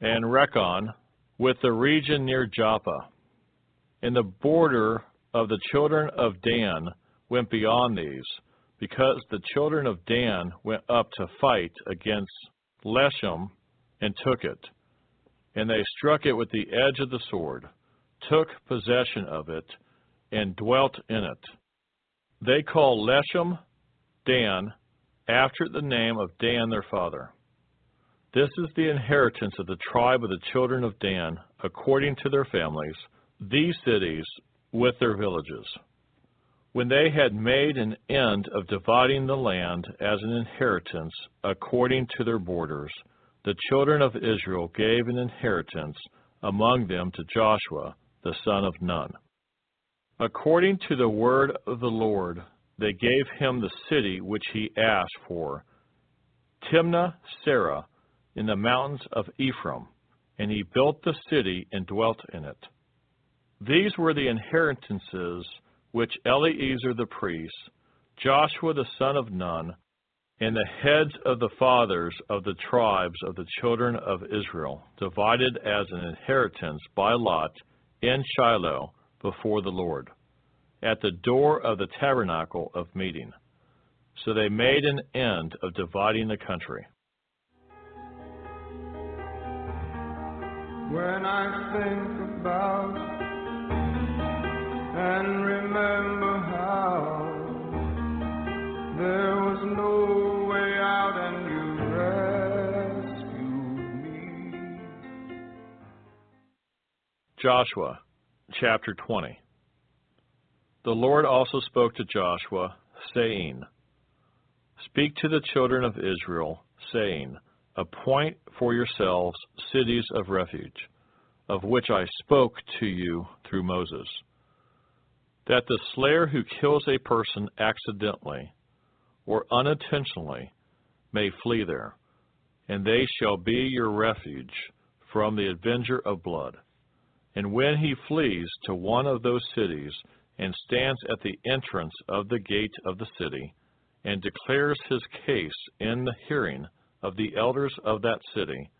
and Rakkon, with the region near Joppa. And the border of the children of Dan went beyond these, because the children of Dan went up to fight against Leshem and took it. And they struck it with the edge of the sword, took possession of it, and dwelt in it. They call Leshem Dan after the name of Dan their father. This is the inheritance of the tribe of the children of Dan, according to their families, these cities with their villages. When they had made an end of dividing the land as an inheritance according to their borders, the children of Israel gave an inheritance among them to Joshua, the son of Nun. According to the word of the Lord, they gave him the city which he asked for, Timnah Serah, in the mountains of Ephraim, and he built the city and dwelt in it. These were the inheritances which Eleazar the priest, Joshua the son of Nun, and the heads of the fathers of the tribes of the children of Israel divided as an inheritance by lot in Shiloh before the Lord, at the door of the tabernacle of meeting. So they made an end of dividing the country. When I think about and remember how there was no way out and you rescued me. Joshua chapter 20 The Lord also spoke to Joshua, saying, Speak to the children of Israel, saying, Appoint for yourselves cities of refuge, of which I spoke to you through Moses, that the slayer who kills a person accidentally or unintentionally may flee there, and they shall be your refuge from the avenger of blood. And when he flees to one of those cities and stands at the entrance of the gate of the city, and declares his case in the hearing of the elders of that city,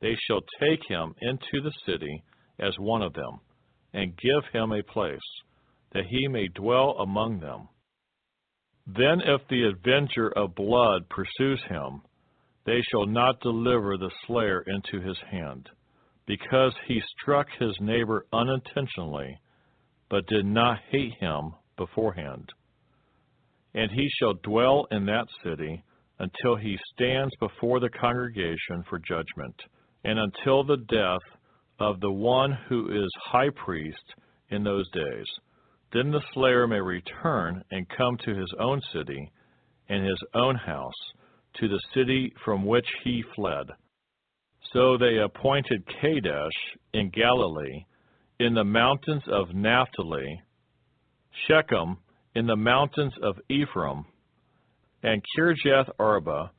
they shall take him into the city as one of them, and give him a place, that he may dwell among them. Then if the avenger of blood pursues him, they shall not deliver the slayer into his hand, because he struck his neighbor unintentionally, but did not hate him beforehand. And he shall dwell in that city until he stands before the congregation for judgment, and until the death of the one who is high priest in those days. Then the slayer may return and come to his own city and his own house, to the city from which he fled. So they appointed Kadesh in Galilee, in the mountains of Naphtali, Shechem in the mountains of Ephraim, and Kirjath Arba,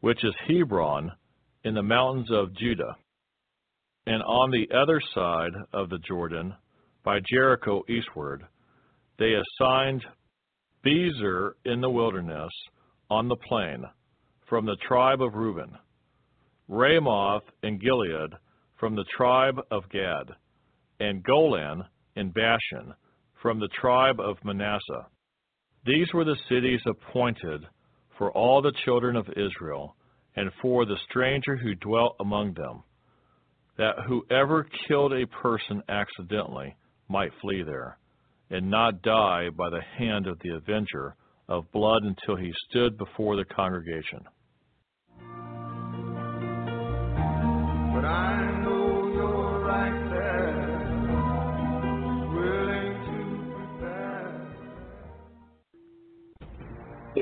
which is Hebron, in the mountains of Judah. And on the other side of the Jordan, by Jericho eastward, they assigned Bezer in the wilderness on the plain, from the tribe of Reuben, Ramoth in Gilead from the tribe of Gad, and Golan in Bashan from the tribe of Manasseh. These were the cities appointed for all the children of Israel, and for the stranger who dwelt among them, that whoever killed a person accidentally might flee there, and not die by the hand of the avenger of blood until he stood before the congregation.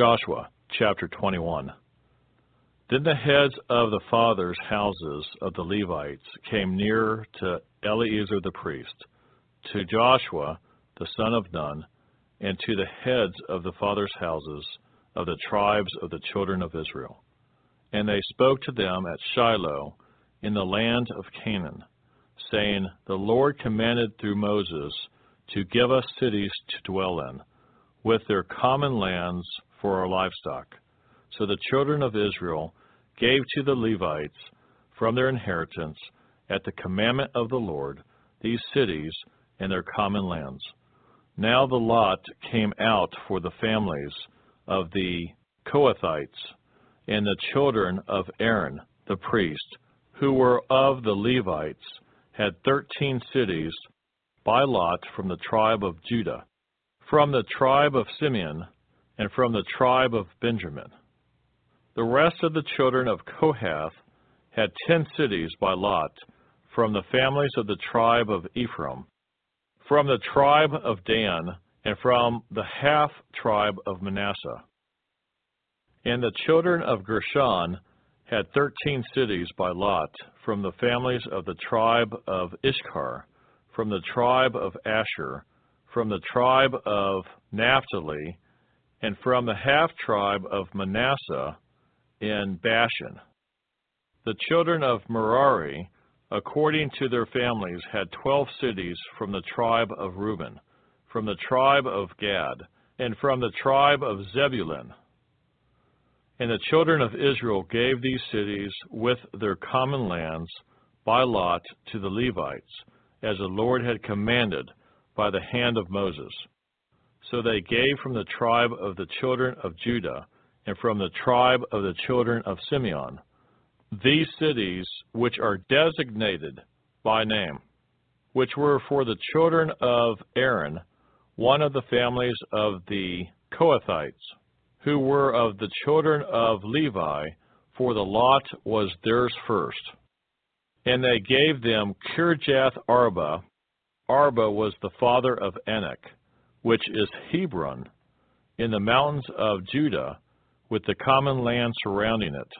Joshua chapter 21. Then the heads of the fathers' houses of the Levites came near to Eleazar the priest, to Joshua the son of Nun, and to the heads of the fathers' houses of the tribes of the children of Israel. And they spoke to them at Shiloh in the land of Canaan, saying, The Lord commanded through Moses to give us cities to dwell in, with their common lands for our livestock. So the children of Israel gave to the Levites from their inheritance at the commandment of the Lord these cities and their common lands. Now the lot came out for the families of the Kohathites and the children of Aaron the priest, who were of the Levites, had thirteen cities by lot from the tribe of Judah, from the tribe of Simeon, and from the tribe of Benjamin. The rest of the children of Kohath had ten cities by lot from the families of the tribe of Ephraim, from the tribe of Dan, and from the half tribe of Manasseh. And the children of Gershon had thirteen cities by lot from the families of the tribe of Ishkar, from the tribe of Asher, from the tribe of Naphtali, and from the half tribe of Manasseh in Bashan. The children of Merari, according to their families, had twelve cities from the tribe of Reuben, from the tribe of Gad, and from the tribe of Zebulun. And the children of Israel gave these cities with their common lands by lot to the Levites, as the Lord had commanded by the hand of Moses. So they gave from the tribe of the children of Judah and from the tribe of the children of Simeon these cities which are designated by name which were for the children of Aaron, one of the families of the Kohathites, who were of the children of Levi, for the lot was theirs first. And they gave them Kirjath Arba. Arba was the father of Anak, which is Hebron, in the mountains of Judah, with the common land surrounding it.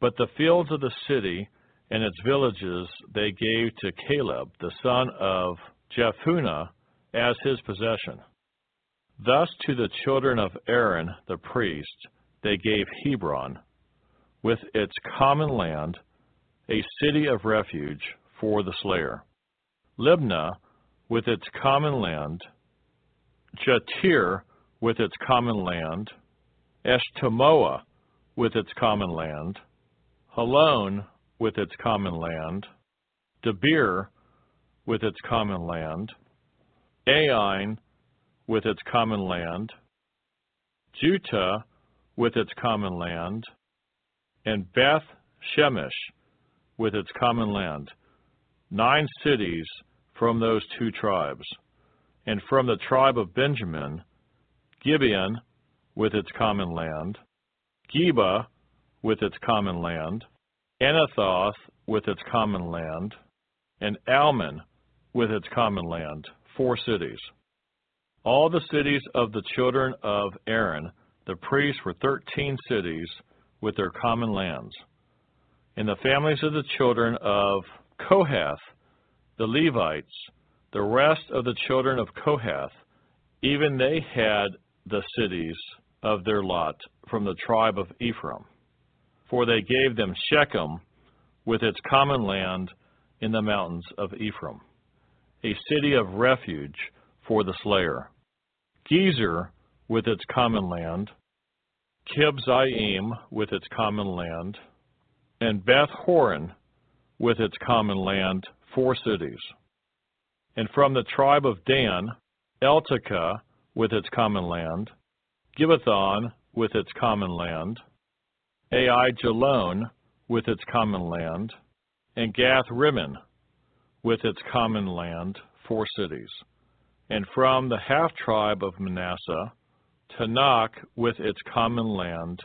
But the fields of the city and its villages they gave to Caleb, the son of Jephunneh, as his possession. Thus to the children of Aaron the priest they gave Hebron, with its common land, a city of refuge for the slayer. Libnah, with its common land, Jattir, with its common land, Eshtemoa, with its common land, Holon, with its common land, Debir, with its common land, Ain, with its common land, Juttah, with its common land, and Beth Shemesh, with its common land, nine cities from those two tribes. And from the tribe of Benjamin, Gibeon, with its common land, Geba, with its common land, Anathoth, with its common land, and Almon, with its common land, four cities. All the cities of the children of Aaron, the priests, were thirteen cities with their common lands. In the families of the children of Kohath, the Levites, the rest of the children of Kohath, even they had the cities of their lot from the tribe of Ephraim. For they gave them Shechem with its common land in the mountains of Ephraim, a city of refuge for the slayer. Gezer with its common land, Kibzaim with its common land, and Beth Horon with its common land, four cities. And from the tribe of Dan, Eltekeh with its common land, Gibbethon with its common land, Ai Aijalon with its common land, and Gath Rimmon with its common land, four cities and from the half tribe of Manasseh, Tanach with its common land,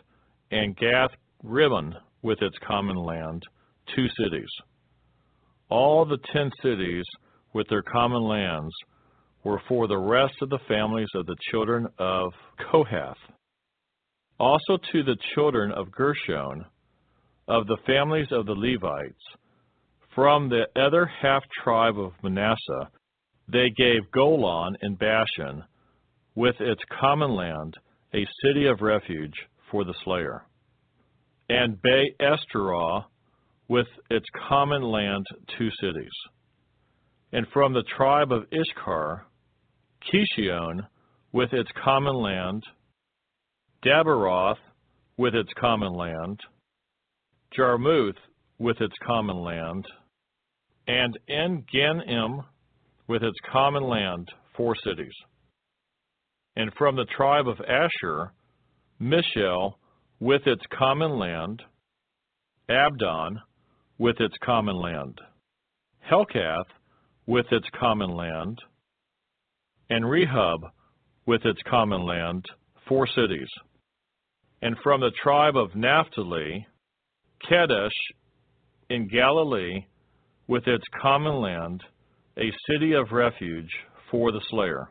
and Gath Rimmon with its common land, two cities. All the ten cities with their common lands were for the rest of the families of the children of Kohath. Also to the children of Gershon, of the families of the Levites, from the other half tribe of Manasseh, they gave Golan in Bashan, with its common land, a city of refuge for the slayer, and Be Eshterah, with its common land, two cities. And from the tribe of Ishkar, Kishion, with its common land, Daberath, with its common land, Jarmuth, with its common land, and En Gannim, with its common land, four cities. And from the tribe of Asher, Mishal, with its common land, Abdon, with its common land, Helkath, with its common land, and Rehob, with its common land, four cities. And from the tribe of Naphtali, Kedesh in Galilee, with its common land, a city of refuge for the slayer.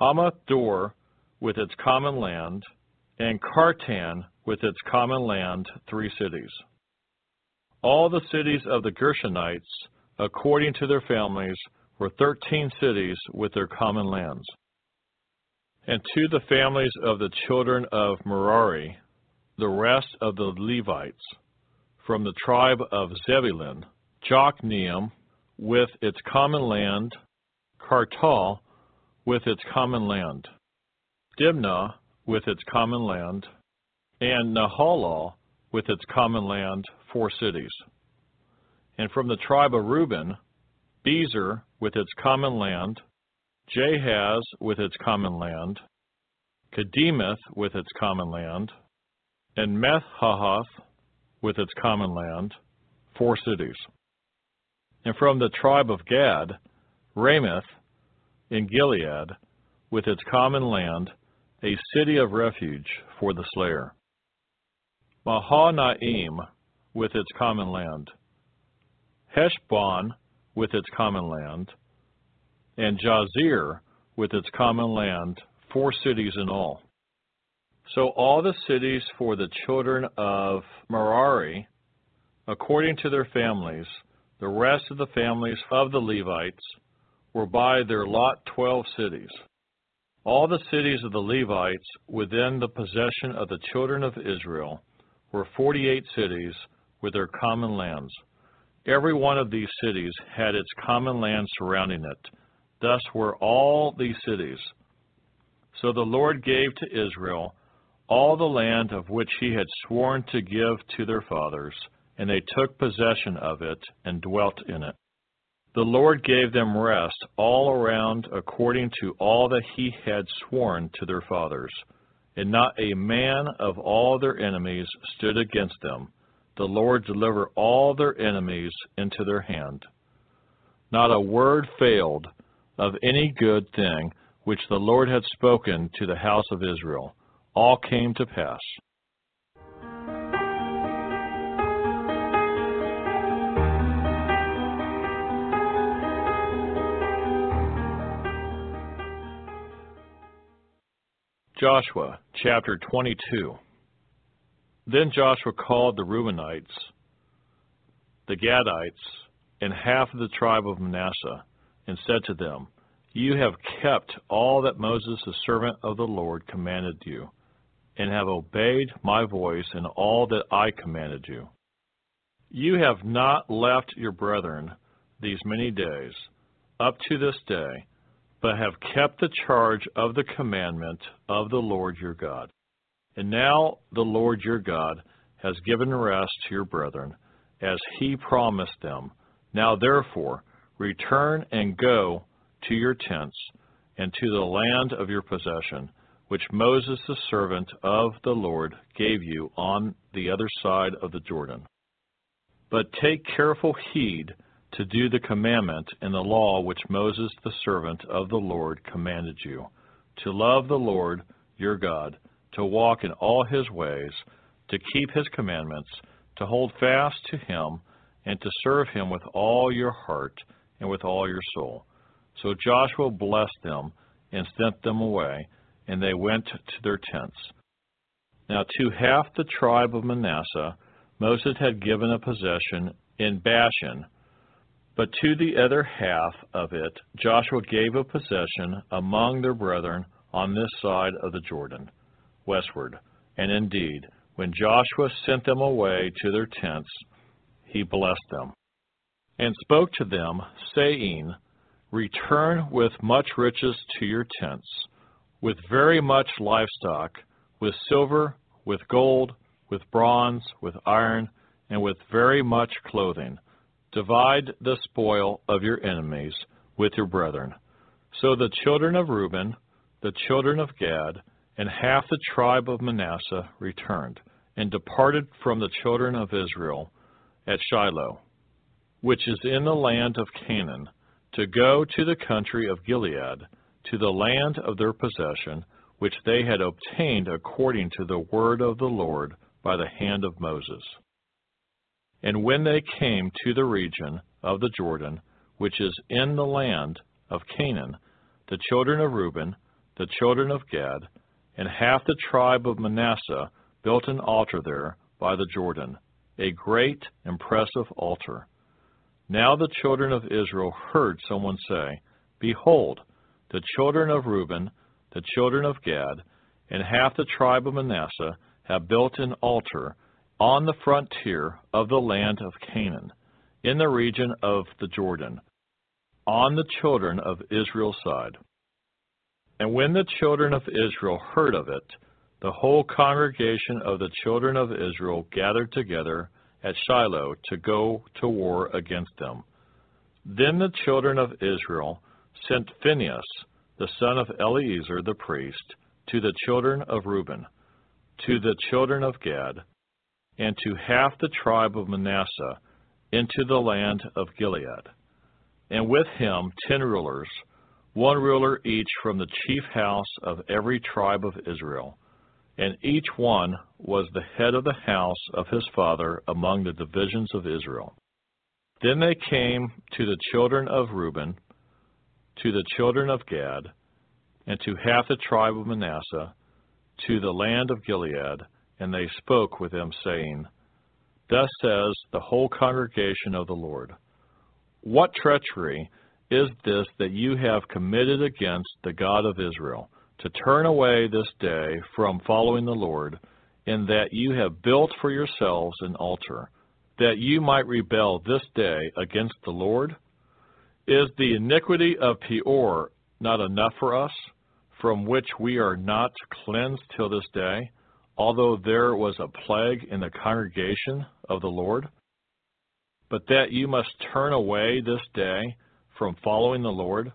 Hammoth Dor with its common land, and Kartan with its common land, three cities. All the cities of the Gershonites, according to their families, were thirteen cities with their common lands. And to the families of the children of Merari, the rest of the Levites, from the tribe of Zebulun, Jokneam with its common land, Kartah with its common land, Dimnah with its common land, and Nahalal with its common land, four cities. And from the tribe of Reuben, Bezer with its common land, Jahaz with its common land, Kedemoth with its common land, and Mephaath with its common land, four cities and from the tribe of Gad, Ramoth in Gilead, with its common land, a city of refuge for the slayer. Mahanaim with its common land. Heshbon with its common land. And Jazer with its common land, four cities in all. So all the cities for the children of Merari, according to their families, the rest of the families of the Levites, were by their lot twelve cities. All the cities of the Levites within the possession of the children of Israel were forty eight cities with their common lands. Every one of these cities had its common land surrounding it. Thus were all these cities. So the Lord gave to Israel all the land of which he had sworn to give to their fathers, and they took possession of it and dwelt in it. The Lord gave them rest all around according to all that he had sworn to their fathers, and not a man of all their enemies stood against them. The Lord deliver all their enemies into their hand. Not a word failed of any good thing which the Lord had spoken to the house of Israel all came to pass. Joshua chapter 22 Then Joshua called the Reubenites, the Gadites, and half of the tribe of Manasseh, and said to them, You have kept all that Moses the servant of the Lord commanded you and have obeyed my voice in all that I commanded you. You have not left your brethren these many days, up to this day, but have kept the charge of the commandment of the Lord your God. And now the Lord your God has given rest to your brethren, as he promised them. Now therefore, return and go to your tents and to the land of your possession which Moses the servant of the Lord gave you on the other side of the Jordan. But take careful heed to do the commandment and the law which Moses the servant of the Lord commanded you, to love the Lord your God, to walk in all his ways, to keep his commandments, to hold fast to him, and to serve him with all your heart and with all your soul. So Joshua blessed them and sent them away and they went to their tents. Now to half the tribe of Manasseh Moses had given a possession in Bashan, but to the other half of it Joshua gave a possession among their brethren on this side of the Jordan, westward. And indeed, when Joshua sent them away to their tents, he blessed them, and spoke to them, saying, Return with much riches to your tents with very much livestock, with silver, with gold, with bronze, with iron, and with very much clothing. Divide the spoil of your enemies with your brethren. So the children of Reuben, the children of Gad, and half the tribe of Manasseh returned, and departed from the children of Israel at Shiloh, which is in the land of Canaan, to go to the country of Gilead to the land of their possession, which they had obtained according to the word of the Lord by the hand of Moses. And when they came to the region of the Jordan, which is in the land of Canaan, the children of Reuben, the children of Gad, and half the tribe of Manasseh built an altar there by the Jordan, a great, impressive altar. Now the children of Israel heard someone say, Behold, the children of Reuben, the children of Gad, and half the tribe of Manasseh have built an altar on the frontier of the land of Canaan, in the region of the Jordan, on the children of Israel's side. And when the children of Israel heard of it, the whole congregation of the children of Israel gathered together at Shiloh to go to war against them. Then the children of Israel sent Phinehas, the son of Eleazar the priest, to the children of Reuben, to the children of Gad, and to half the tribe of Manasseh into the land of Gilead. and with him ten rulers, one ruler each from the chief house of every tribe of Israel. And each one was the head of the house of his father among the divisions of Israel. Then they came to the children of Reuben, to the children of Gad, and to half the tribe of Manasseh, to the land of Gilead, and they spoke with them, saying, Thus says the whole congregation of the Lord What treachery is this that you have committed against the God of Israel, to turn away this day from following the Lord, in that you have built for yourselves an altar, that you might rebel this day against the Lord? Is the iniquity of Peor not enough for us, from which we are not cleansed till this day? although there was a plague in the congregation of the Lord? But that you must turn away this day from following the Lord,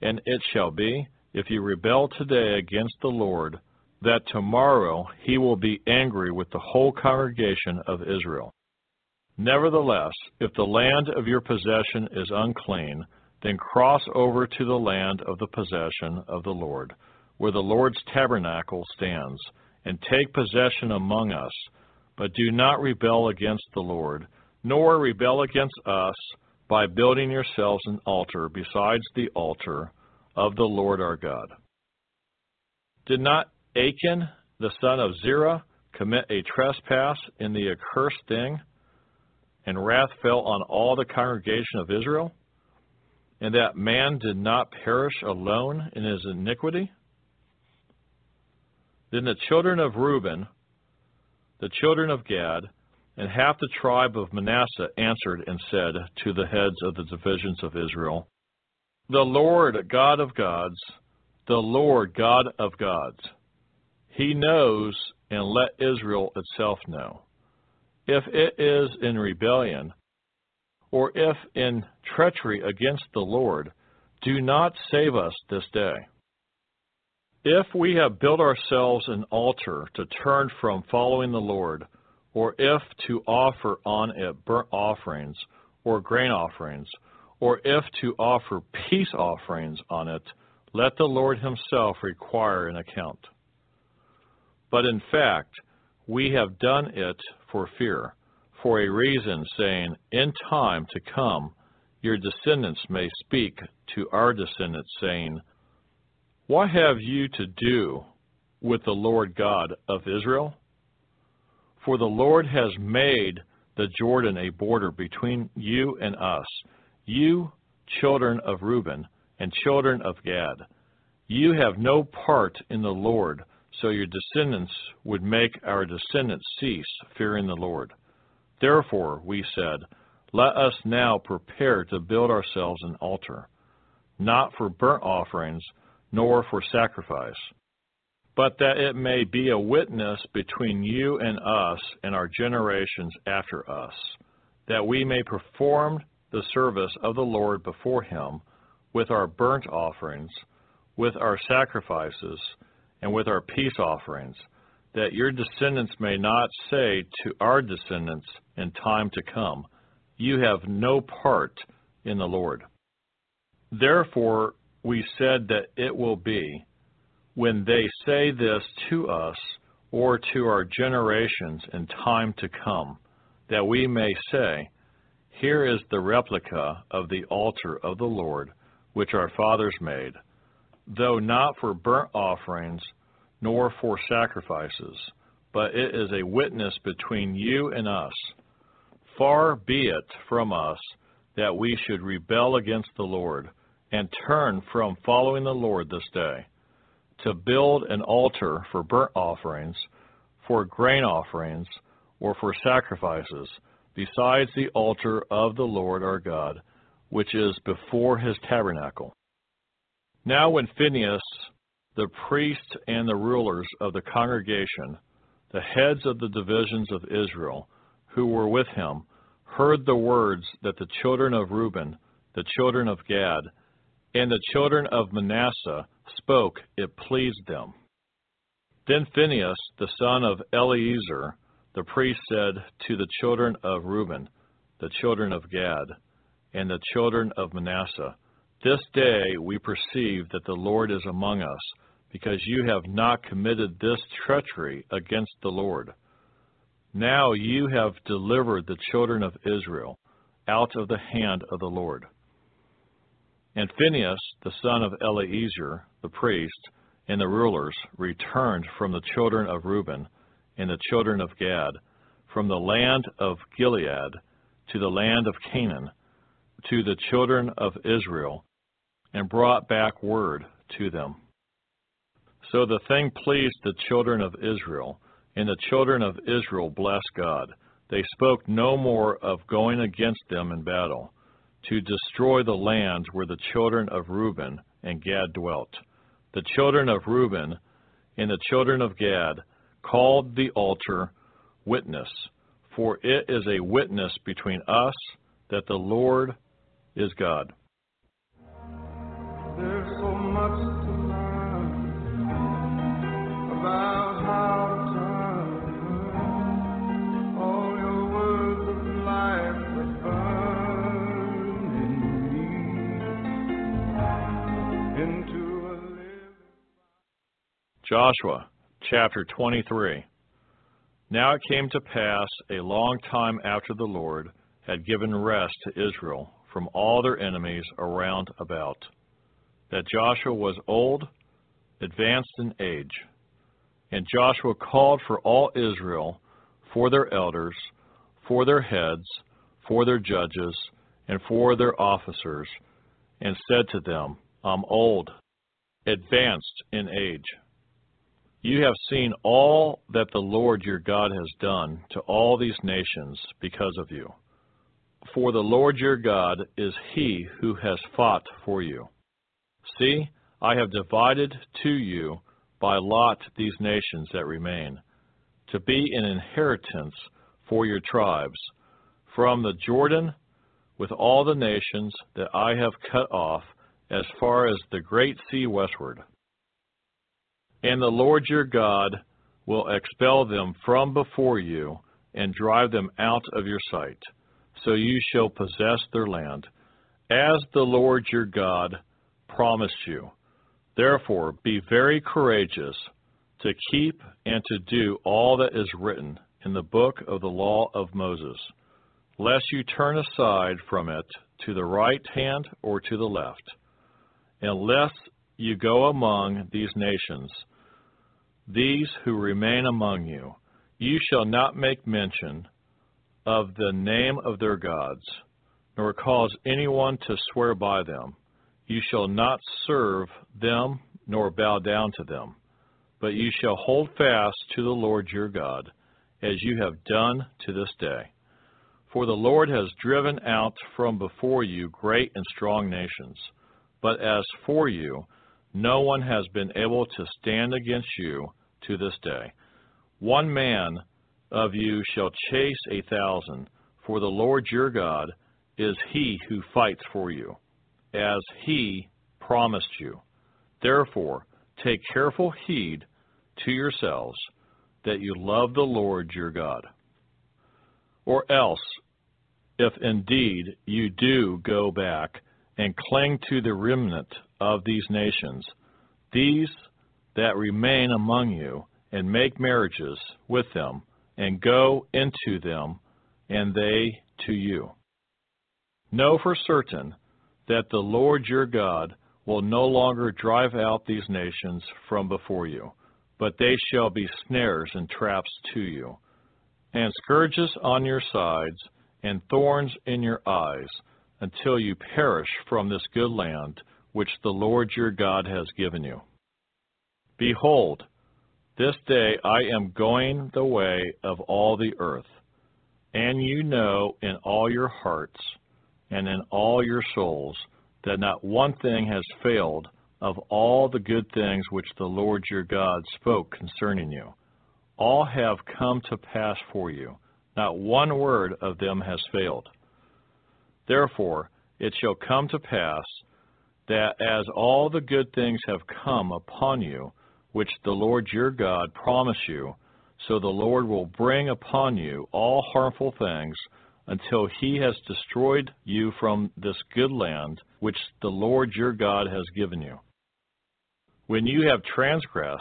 and it shall be, if you rebel today against the Lord, that tomorrow he will be angry with the whole congregation of Israel. Nevertheless, if the land of your possession is unclean, then cross over to the land of the possession of the Lord, where the Lord's tabernacle stands and take possession among us, but do not rebel against the Lord, nor rebel against us by building yourselves an altar besides the altar of the Lord our God. Did not Achan, the son of Zerah, commit a trespass in the accursed thing, and wrath fell on all the congregation of Israel? And that man did not perish alone in his iniquity? Then the children of Reuben, the children of Gad, and half the tribe of Manasseh answered and said to the heads of the divisions of Israel, The Lord God of gods, the Lord God of gods, He knows and let Israel itself know. If it is in rebellion, or if in treachery against the Lord, do not save us this day. If we have built ourselves an altar to turn from following the Lord, or if to offer on it burnt offerings or grain offerings, or if to offer peace offerings on it, let the Lord himself require an account. But in fact, we have done it for fear, for a reason, saying, In time to come, your descendants may speak to our descendants, saying, what have you to do with the Lord God of Israel? For the Lord has made the Jordan a border between you and us, you, children of Reuben, and children of Gad. You have no part in the Lord, so your descendants would make our descendants cease fearing the Lord. Therefore, we said, Let us now prepare to build ourselves an altar, not for burnt offerings nor for sacrifice, but that it may be a witness between you and us and our generations after us, that we may perform the service of the Lord before him with our burnt offerings, with our sacrifices, and with our peace offerings, that your descendants may not say to our descendants in time to come, You have no part in the Lord. Therefore, we said that it will be, when they say this to us or to our generations in time to come, that we may say, Here is the replica of the altar of the Lord, which our fathers made, though not for burnt offerings nor for sacrifices, but it is a witness between you and us. Far be it from us that we should rebel against the Lord and turn from following the Lord this day, to build an altar for burnt offerings, for grain offerings, or for sacrifices, besides the altar of the Lord our God, which is before his tabernacle. Now, when Phinehas, the priest and the rulers of the congregation, the heads of the divisions of Israel, who were with him, heard the words that the children of Reuben, the children of Gad, and the children of Manasseh spoke, it pleased them. Then Phinehas, the son of Eleazar, the priest, said to the children of Reuben, the children of Gad, and the children of Manasseh. This day we perceive that the Lord is among us, because you have not committed this treachery against the Lord. Now you have delivered the children of Israel out of the hand of the Lord. And Phinehas, the son of Eleazar, the priest, and the rulers returned from the children of Reuben and the children of Gad, from the land of Gilead to the land of Canaan, to the children of Israel, and brought back word to them. So the thing pleased the children of Israel, and the children of Israel blessed God. They spoke no more of going against them in battle, to destroy the land where the children of Reuben and Gad dwelt. The children of Reuben and the children of Gad called the altar witness, for it is a witness between us that the Lord is God. Joshua chapter 23. Now it came to pass a long time after the Lord had given rest to Israel from all their enemies around about, that Joshua was old, advanced in age. And Joshua called for all Israel, for their elders, for their heads, for their judges, and for their officers, and said to them, I'm old, advanced in age. You have seen all that the Lord your God has done to all these nations because of you. For the Lord your God is he who has fought for you. See, I have divided to you by lot these nations that remain, to be an inheritance for your tribes, from the Jordan with all the nations that I have cut off as far as the great sea westward. And the Lord your God will expel them from before you and drive them out of your sight, so you shall possess their land, as the Lord your God promised you. Therefore, be very courageous to keep and to do all that is written in the book of the law of Moses, lest you turn aside from it to the right hand or to the left, unless you go among these nations these who remain among you, you shall not make mention of the name of their gods, nor cause anyone to swear by them. You shall not serve them, nor bow down to them, but you shall hold fast to the Lord your God, as you have done to this day. For the Lord has driven out from before you great and strong nations, but as for you, no one has been able to stand against you to this day. One man of you shall chase a thousand, for the Lord your God is he who fights for you, as he promised you. Therefore, take careful heed to yourselves that you love the Lord your God. Or else, if indeed you do go back and cling to the remnant of these nations, these that remain among you, and make marriages with them, and go into them, and they to you. Know for certain that the Lord your God will no longer drive out these nations from before you, but they shall be snares and traps to you, and scourges on your sides, and thorns in your eyes, until you perish from this good land which the Lord your God has given you. Behold, this day I am going the way of all the earth, and you know in all your hearts and in all your souls that not one thing has failed of all the good things which the Lord your God spoke concerning you. All have come to pass for you, not one word of them has failed. Therefore, it shall come to pass that as all the good things have come upon you, which the Lord your God promised you, so the Lord will bring upon you all harmful things until he has destroyed you from this good land which the Lord your God has given you. When you have transgressed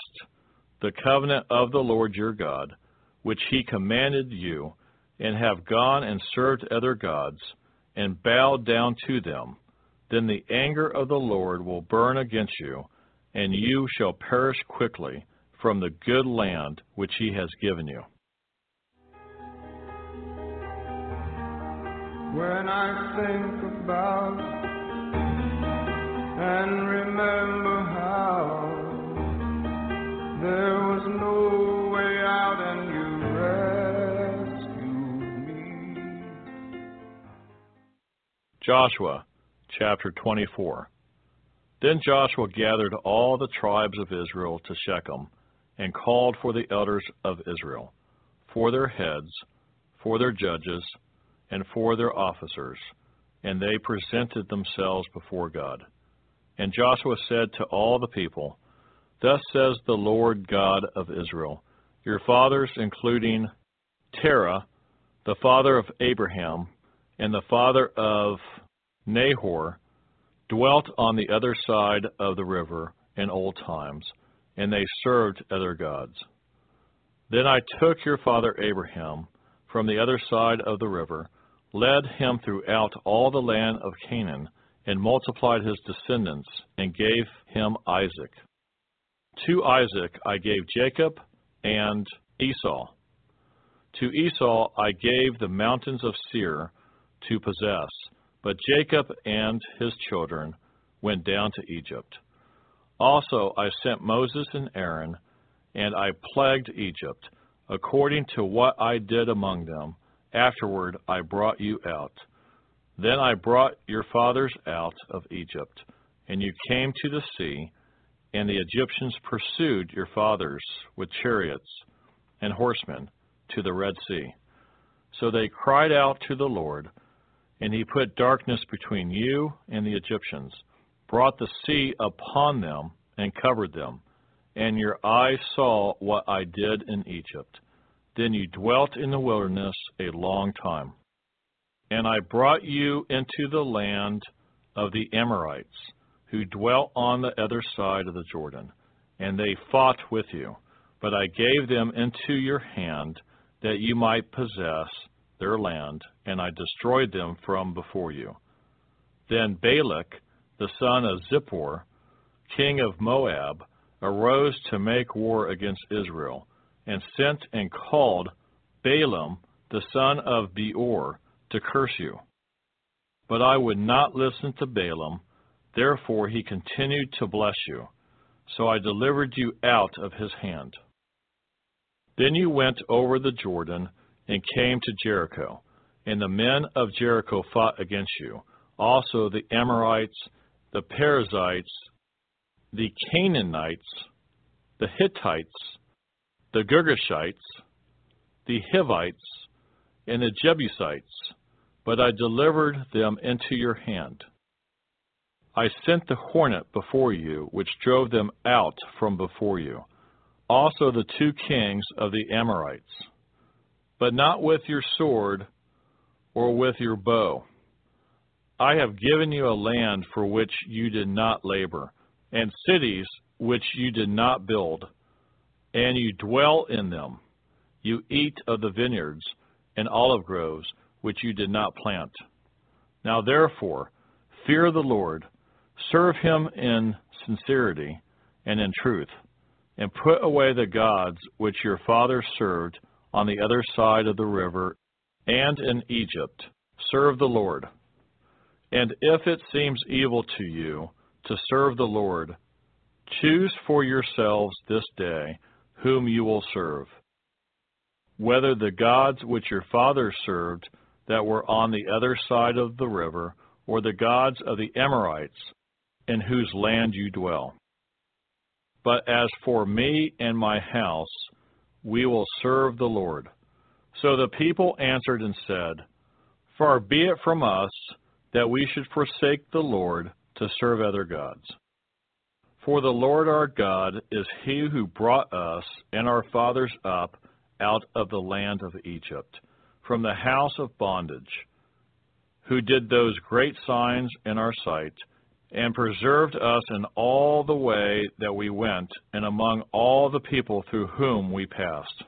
the covenant of the Lord your God, which he commanded you, and have gone and served other gods, and bowed down to them, then the anger of the Lord will burn against you, and you shall perish quickly from the good land which he has given you. When I think about and remember how there was no way out and you rescued me. Joshua chapter 24. Then Joshua gathered all the tribes of Israel to Shechem and called for the elders of Israel, for their heads, for their judges, and for their officers, and they presented themselves before God. And Joshua said to all the people, Thus says the Lord God of Israel, Your fathers, including Terah, the father of Abraham, and the father of Nahor, dwelt on the other side of the river in old times, and they served other gods. Then I took your father Abraham from the other side of the river, led him throughout all the land of Canaan, and multiplied his descendants, and gave him Isaac. To Isaac I gave Jacob and Esau. To Esau I gave the mountains of Seir to possess, but Jacob and his children went down to Egypt. Also I sent Moses and Aaron, and I plagued Egypt, according to what I did among them. Afterward I brought you out. Then I brought your fathers out of Egypt, and you came to the sea, and the Egyptians pursued your fathers with chariots and horsemen to the Red Sea. So they cried out to the Lord, and he put darkness between you and the Egyptians, brought the sea upon them, and covered them. And your eyes saw what I did in Egypt. Then you dwelt in the wilderness a long time. And I brought you into the land of the Amorites, who dwelt on the other side of the Jordan. And they fought with you. But I gave them into your hand, that you might possess their land, and I destroyed them from before you. Then Balak, the son of Zippor, king of Moab, arose to make war against Israel, and sent and called Balaam, the son of Beor, to curse you. But I would not listen to Balaam, therefore he continued to bless you. So I delivered you out of his hand. Then you went over the Jordan and came to Jericho, and the men of Jericho fought against you, also the Amorites, the Perizzites, the Canaanites, the Hittites, the Girgashites, the Hivites, and the Jebusites, but I delivered them into your hand. I sent the hornet before you, which drove them out from before you, also the two kings of the Amorites, but not with your sword or with your bow. I have given you a land for which you did not labor, and cities which you did not build, and you dwell in them. You eat of the vineyards and olive groves which you did not plant. Now therefore, fear the Lord, serve him in sincerity and in truth, and put away the gods which your fathers served on the other side of the river and in Egypt. Serve the Lord. And if it seems evil to you to serve the Lord, choose for yourselves this day whom you will serve, whether the gods which your fathers served that were on the other side of the river, or the gods of the Amorites in whose land you dwell. But as for me and my house, we will serve the Lord. So the people answered and said, Far be it from us that we should forsake the Lord to serve other gods. For the Lord our God is he who brought us and our fathers up out of the land of Egypt, from the house of bondage, who did those great signs in our sight, and preserved us in all the way that we went, and among all the people through whom we passed.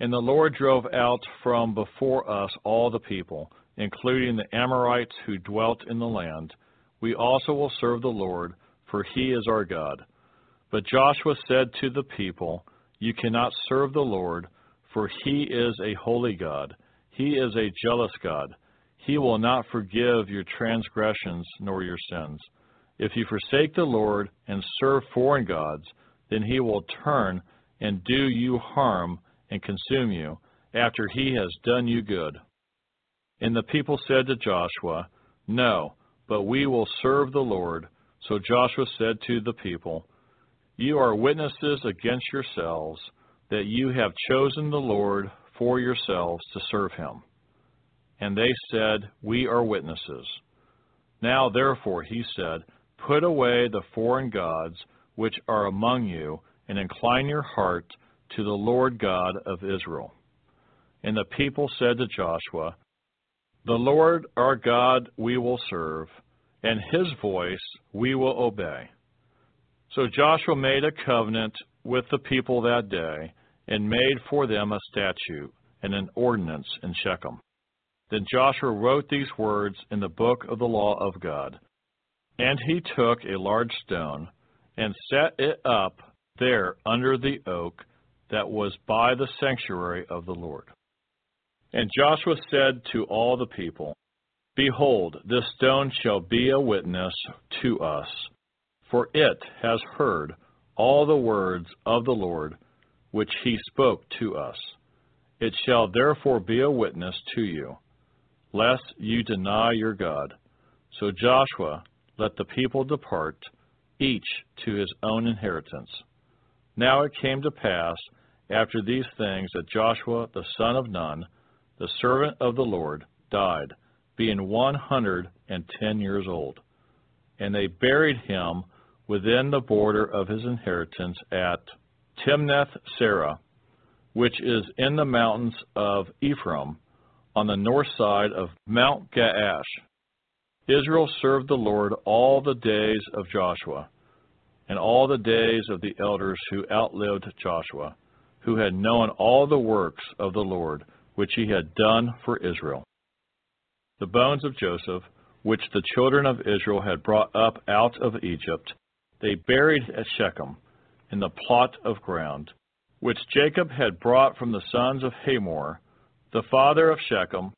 And the Lord drove out from before us all the people, including the Amorites who dwelt in the land. We also will serve the Lord, for he is our God. But Joshua said to the people, You cannot serve the Lord, for he is a holy God. He is a jealous God. He will not forgive your transgressions nor your sins. If you forsake the Lord and serve foreign gods, then he will turn and do you harm and consume you after he has done you good. And the people said to Joshua, No, but we will serve the Lord. So Joshua said to the people, You are witnesses against yourselves that you have chosen the Lord for yourselves to serve him. And they said, We are witnesses. Now therefore, he said, Put away the foreign gods which are among you, and incline your heart to the Lord God of Israel. And the people said to Joshua, The Lord our God we will serve, and his voice we will obey. So Joshua made a covenant with the people that day, and made for them a statute and an ordinance in Shechem. Then Joshua wrote these words in the book of the law of God. And he took a large stone and set it up there under the oak that was by the sanctuary of the Lord. And Joshua said to all the people, Behold, this stone shall be a witness to us, for it has heard all the words of the Lord which he spoke to us. It shall therefore be a witness to you, lest you deny your God. So Joshua let the people depart, each to his own inheritance. Now it came to pass after these things that Joshua the son of Nun, the servant of the Lord, died, being one hundred and ten years old. And they buried him within the border of his inheritance at Timnath Serah, which is in the mountains of Ephraim, on the north side of Mount Gaash. Israel served the Lord all the days of Joshua, and all the days of the elders who outlived Joshua, who had known all the works of the Lord, which he had done for Israel. The bones of Joseph, which the children of Israel had brought up out of Egypt, they buried at Shechem in the plot of ground, which Jacob had brought from the sons of Hamor, the father of Shechem,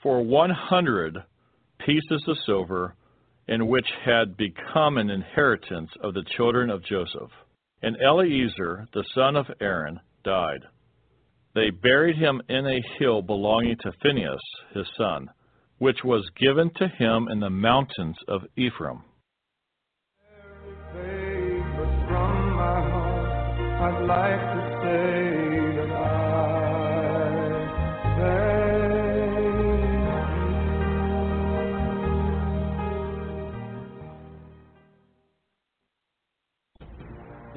for one hundred pieces of silver, and which had become an inheritance of the children of Joseph. And Eleazar, the son of Aaron, died. They buried him in a hill belonging to Phinehas, his son, which was given to him in the mountains of Ephraim. I'd like to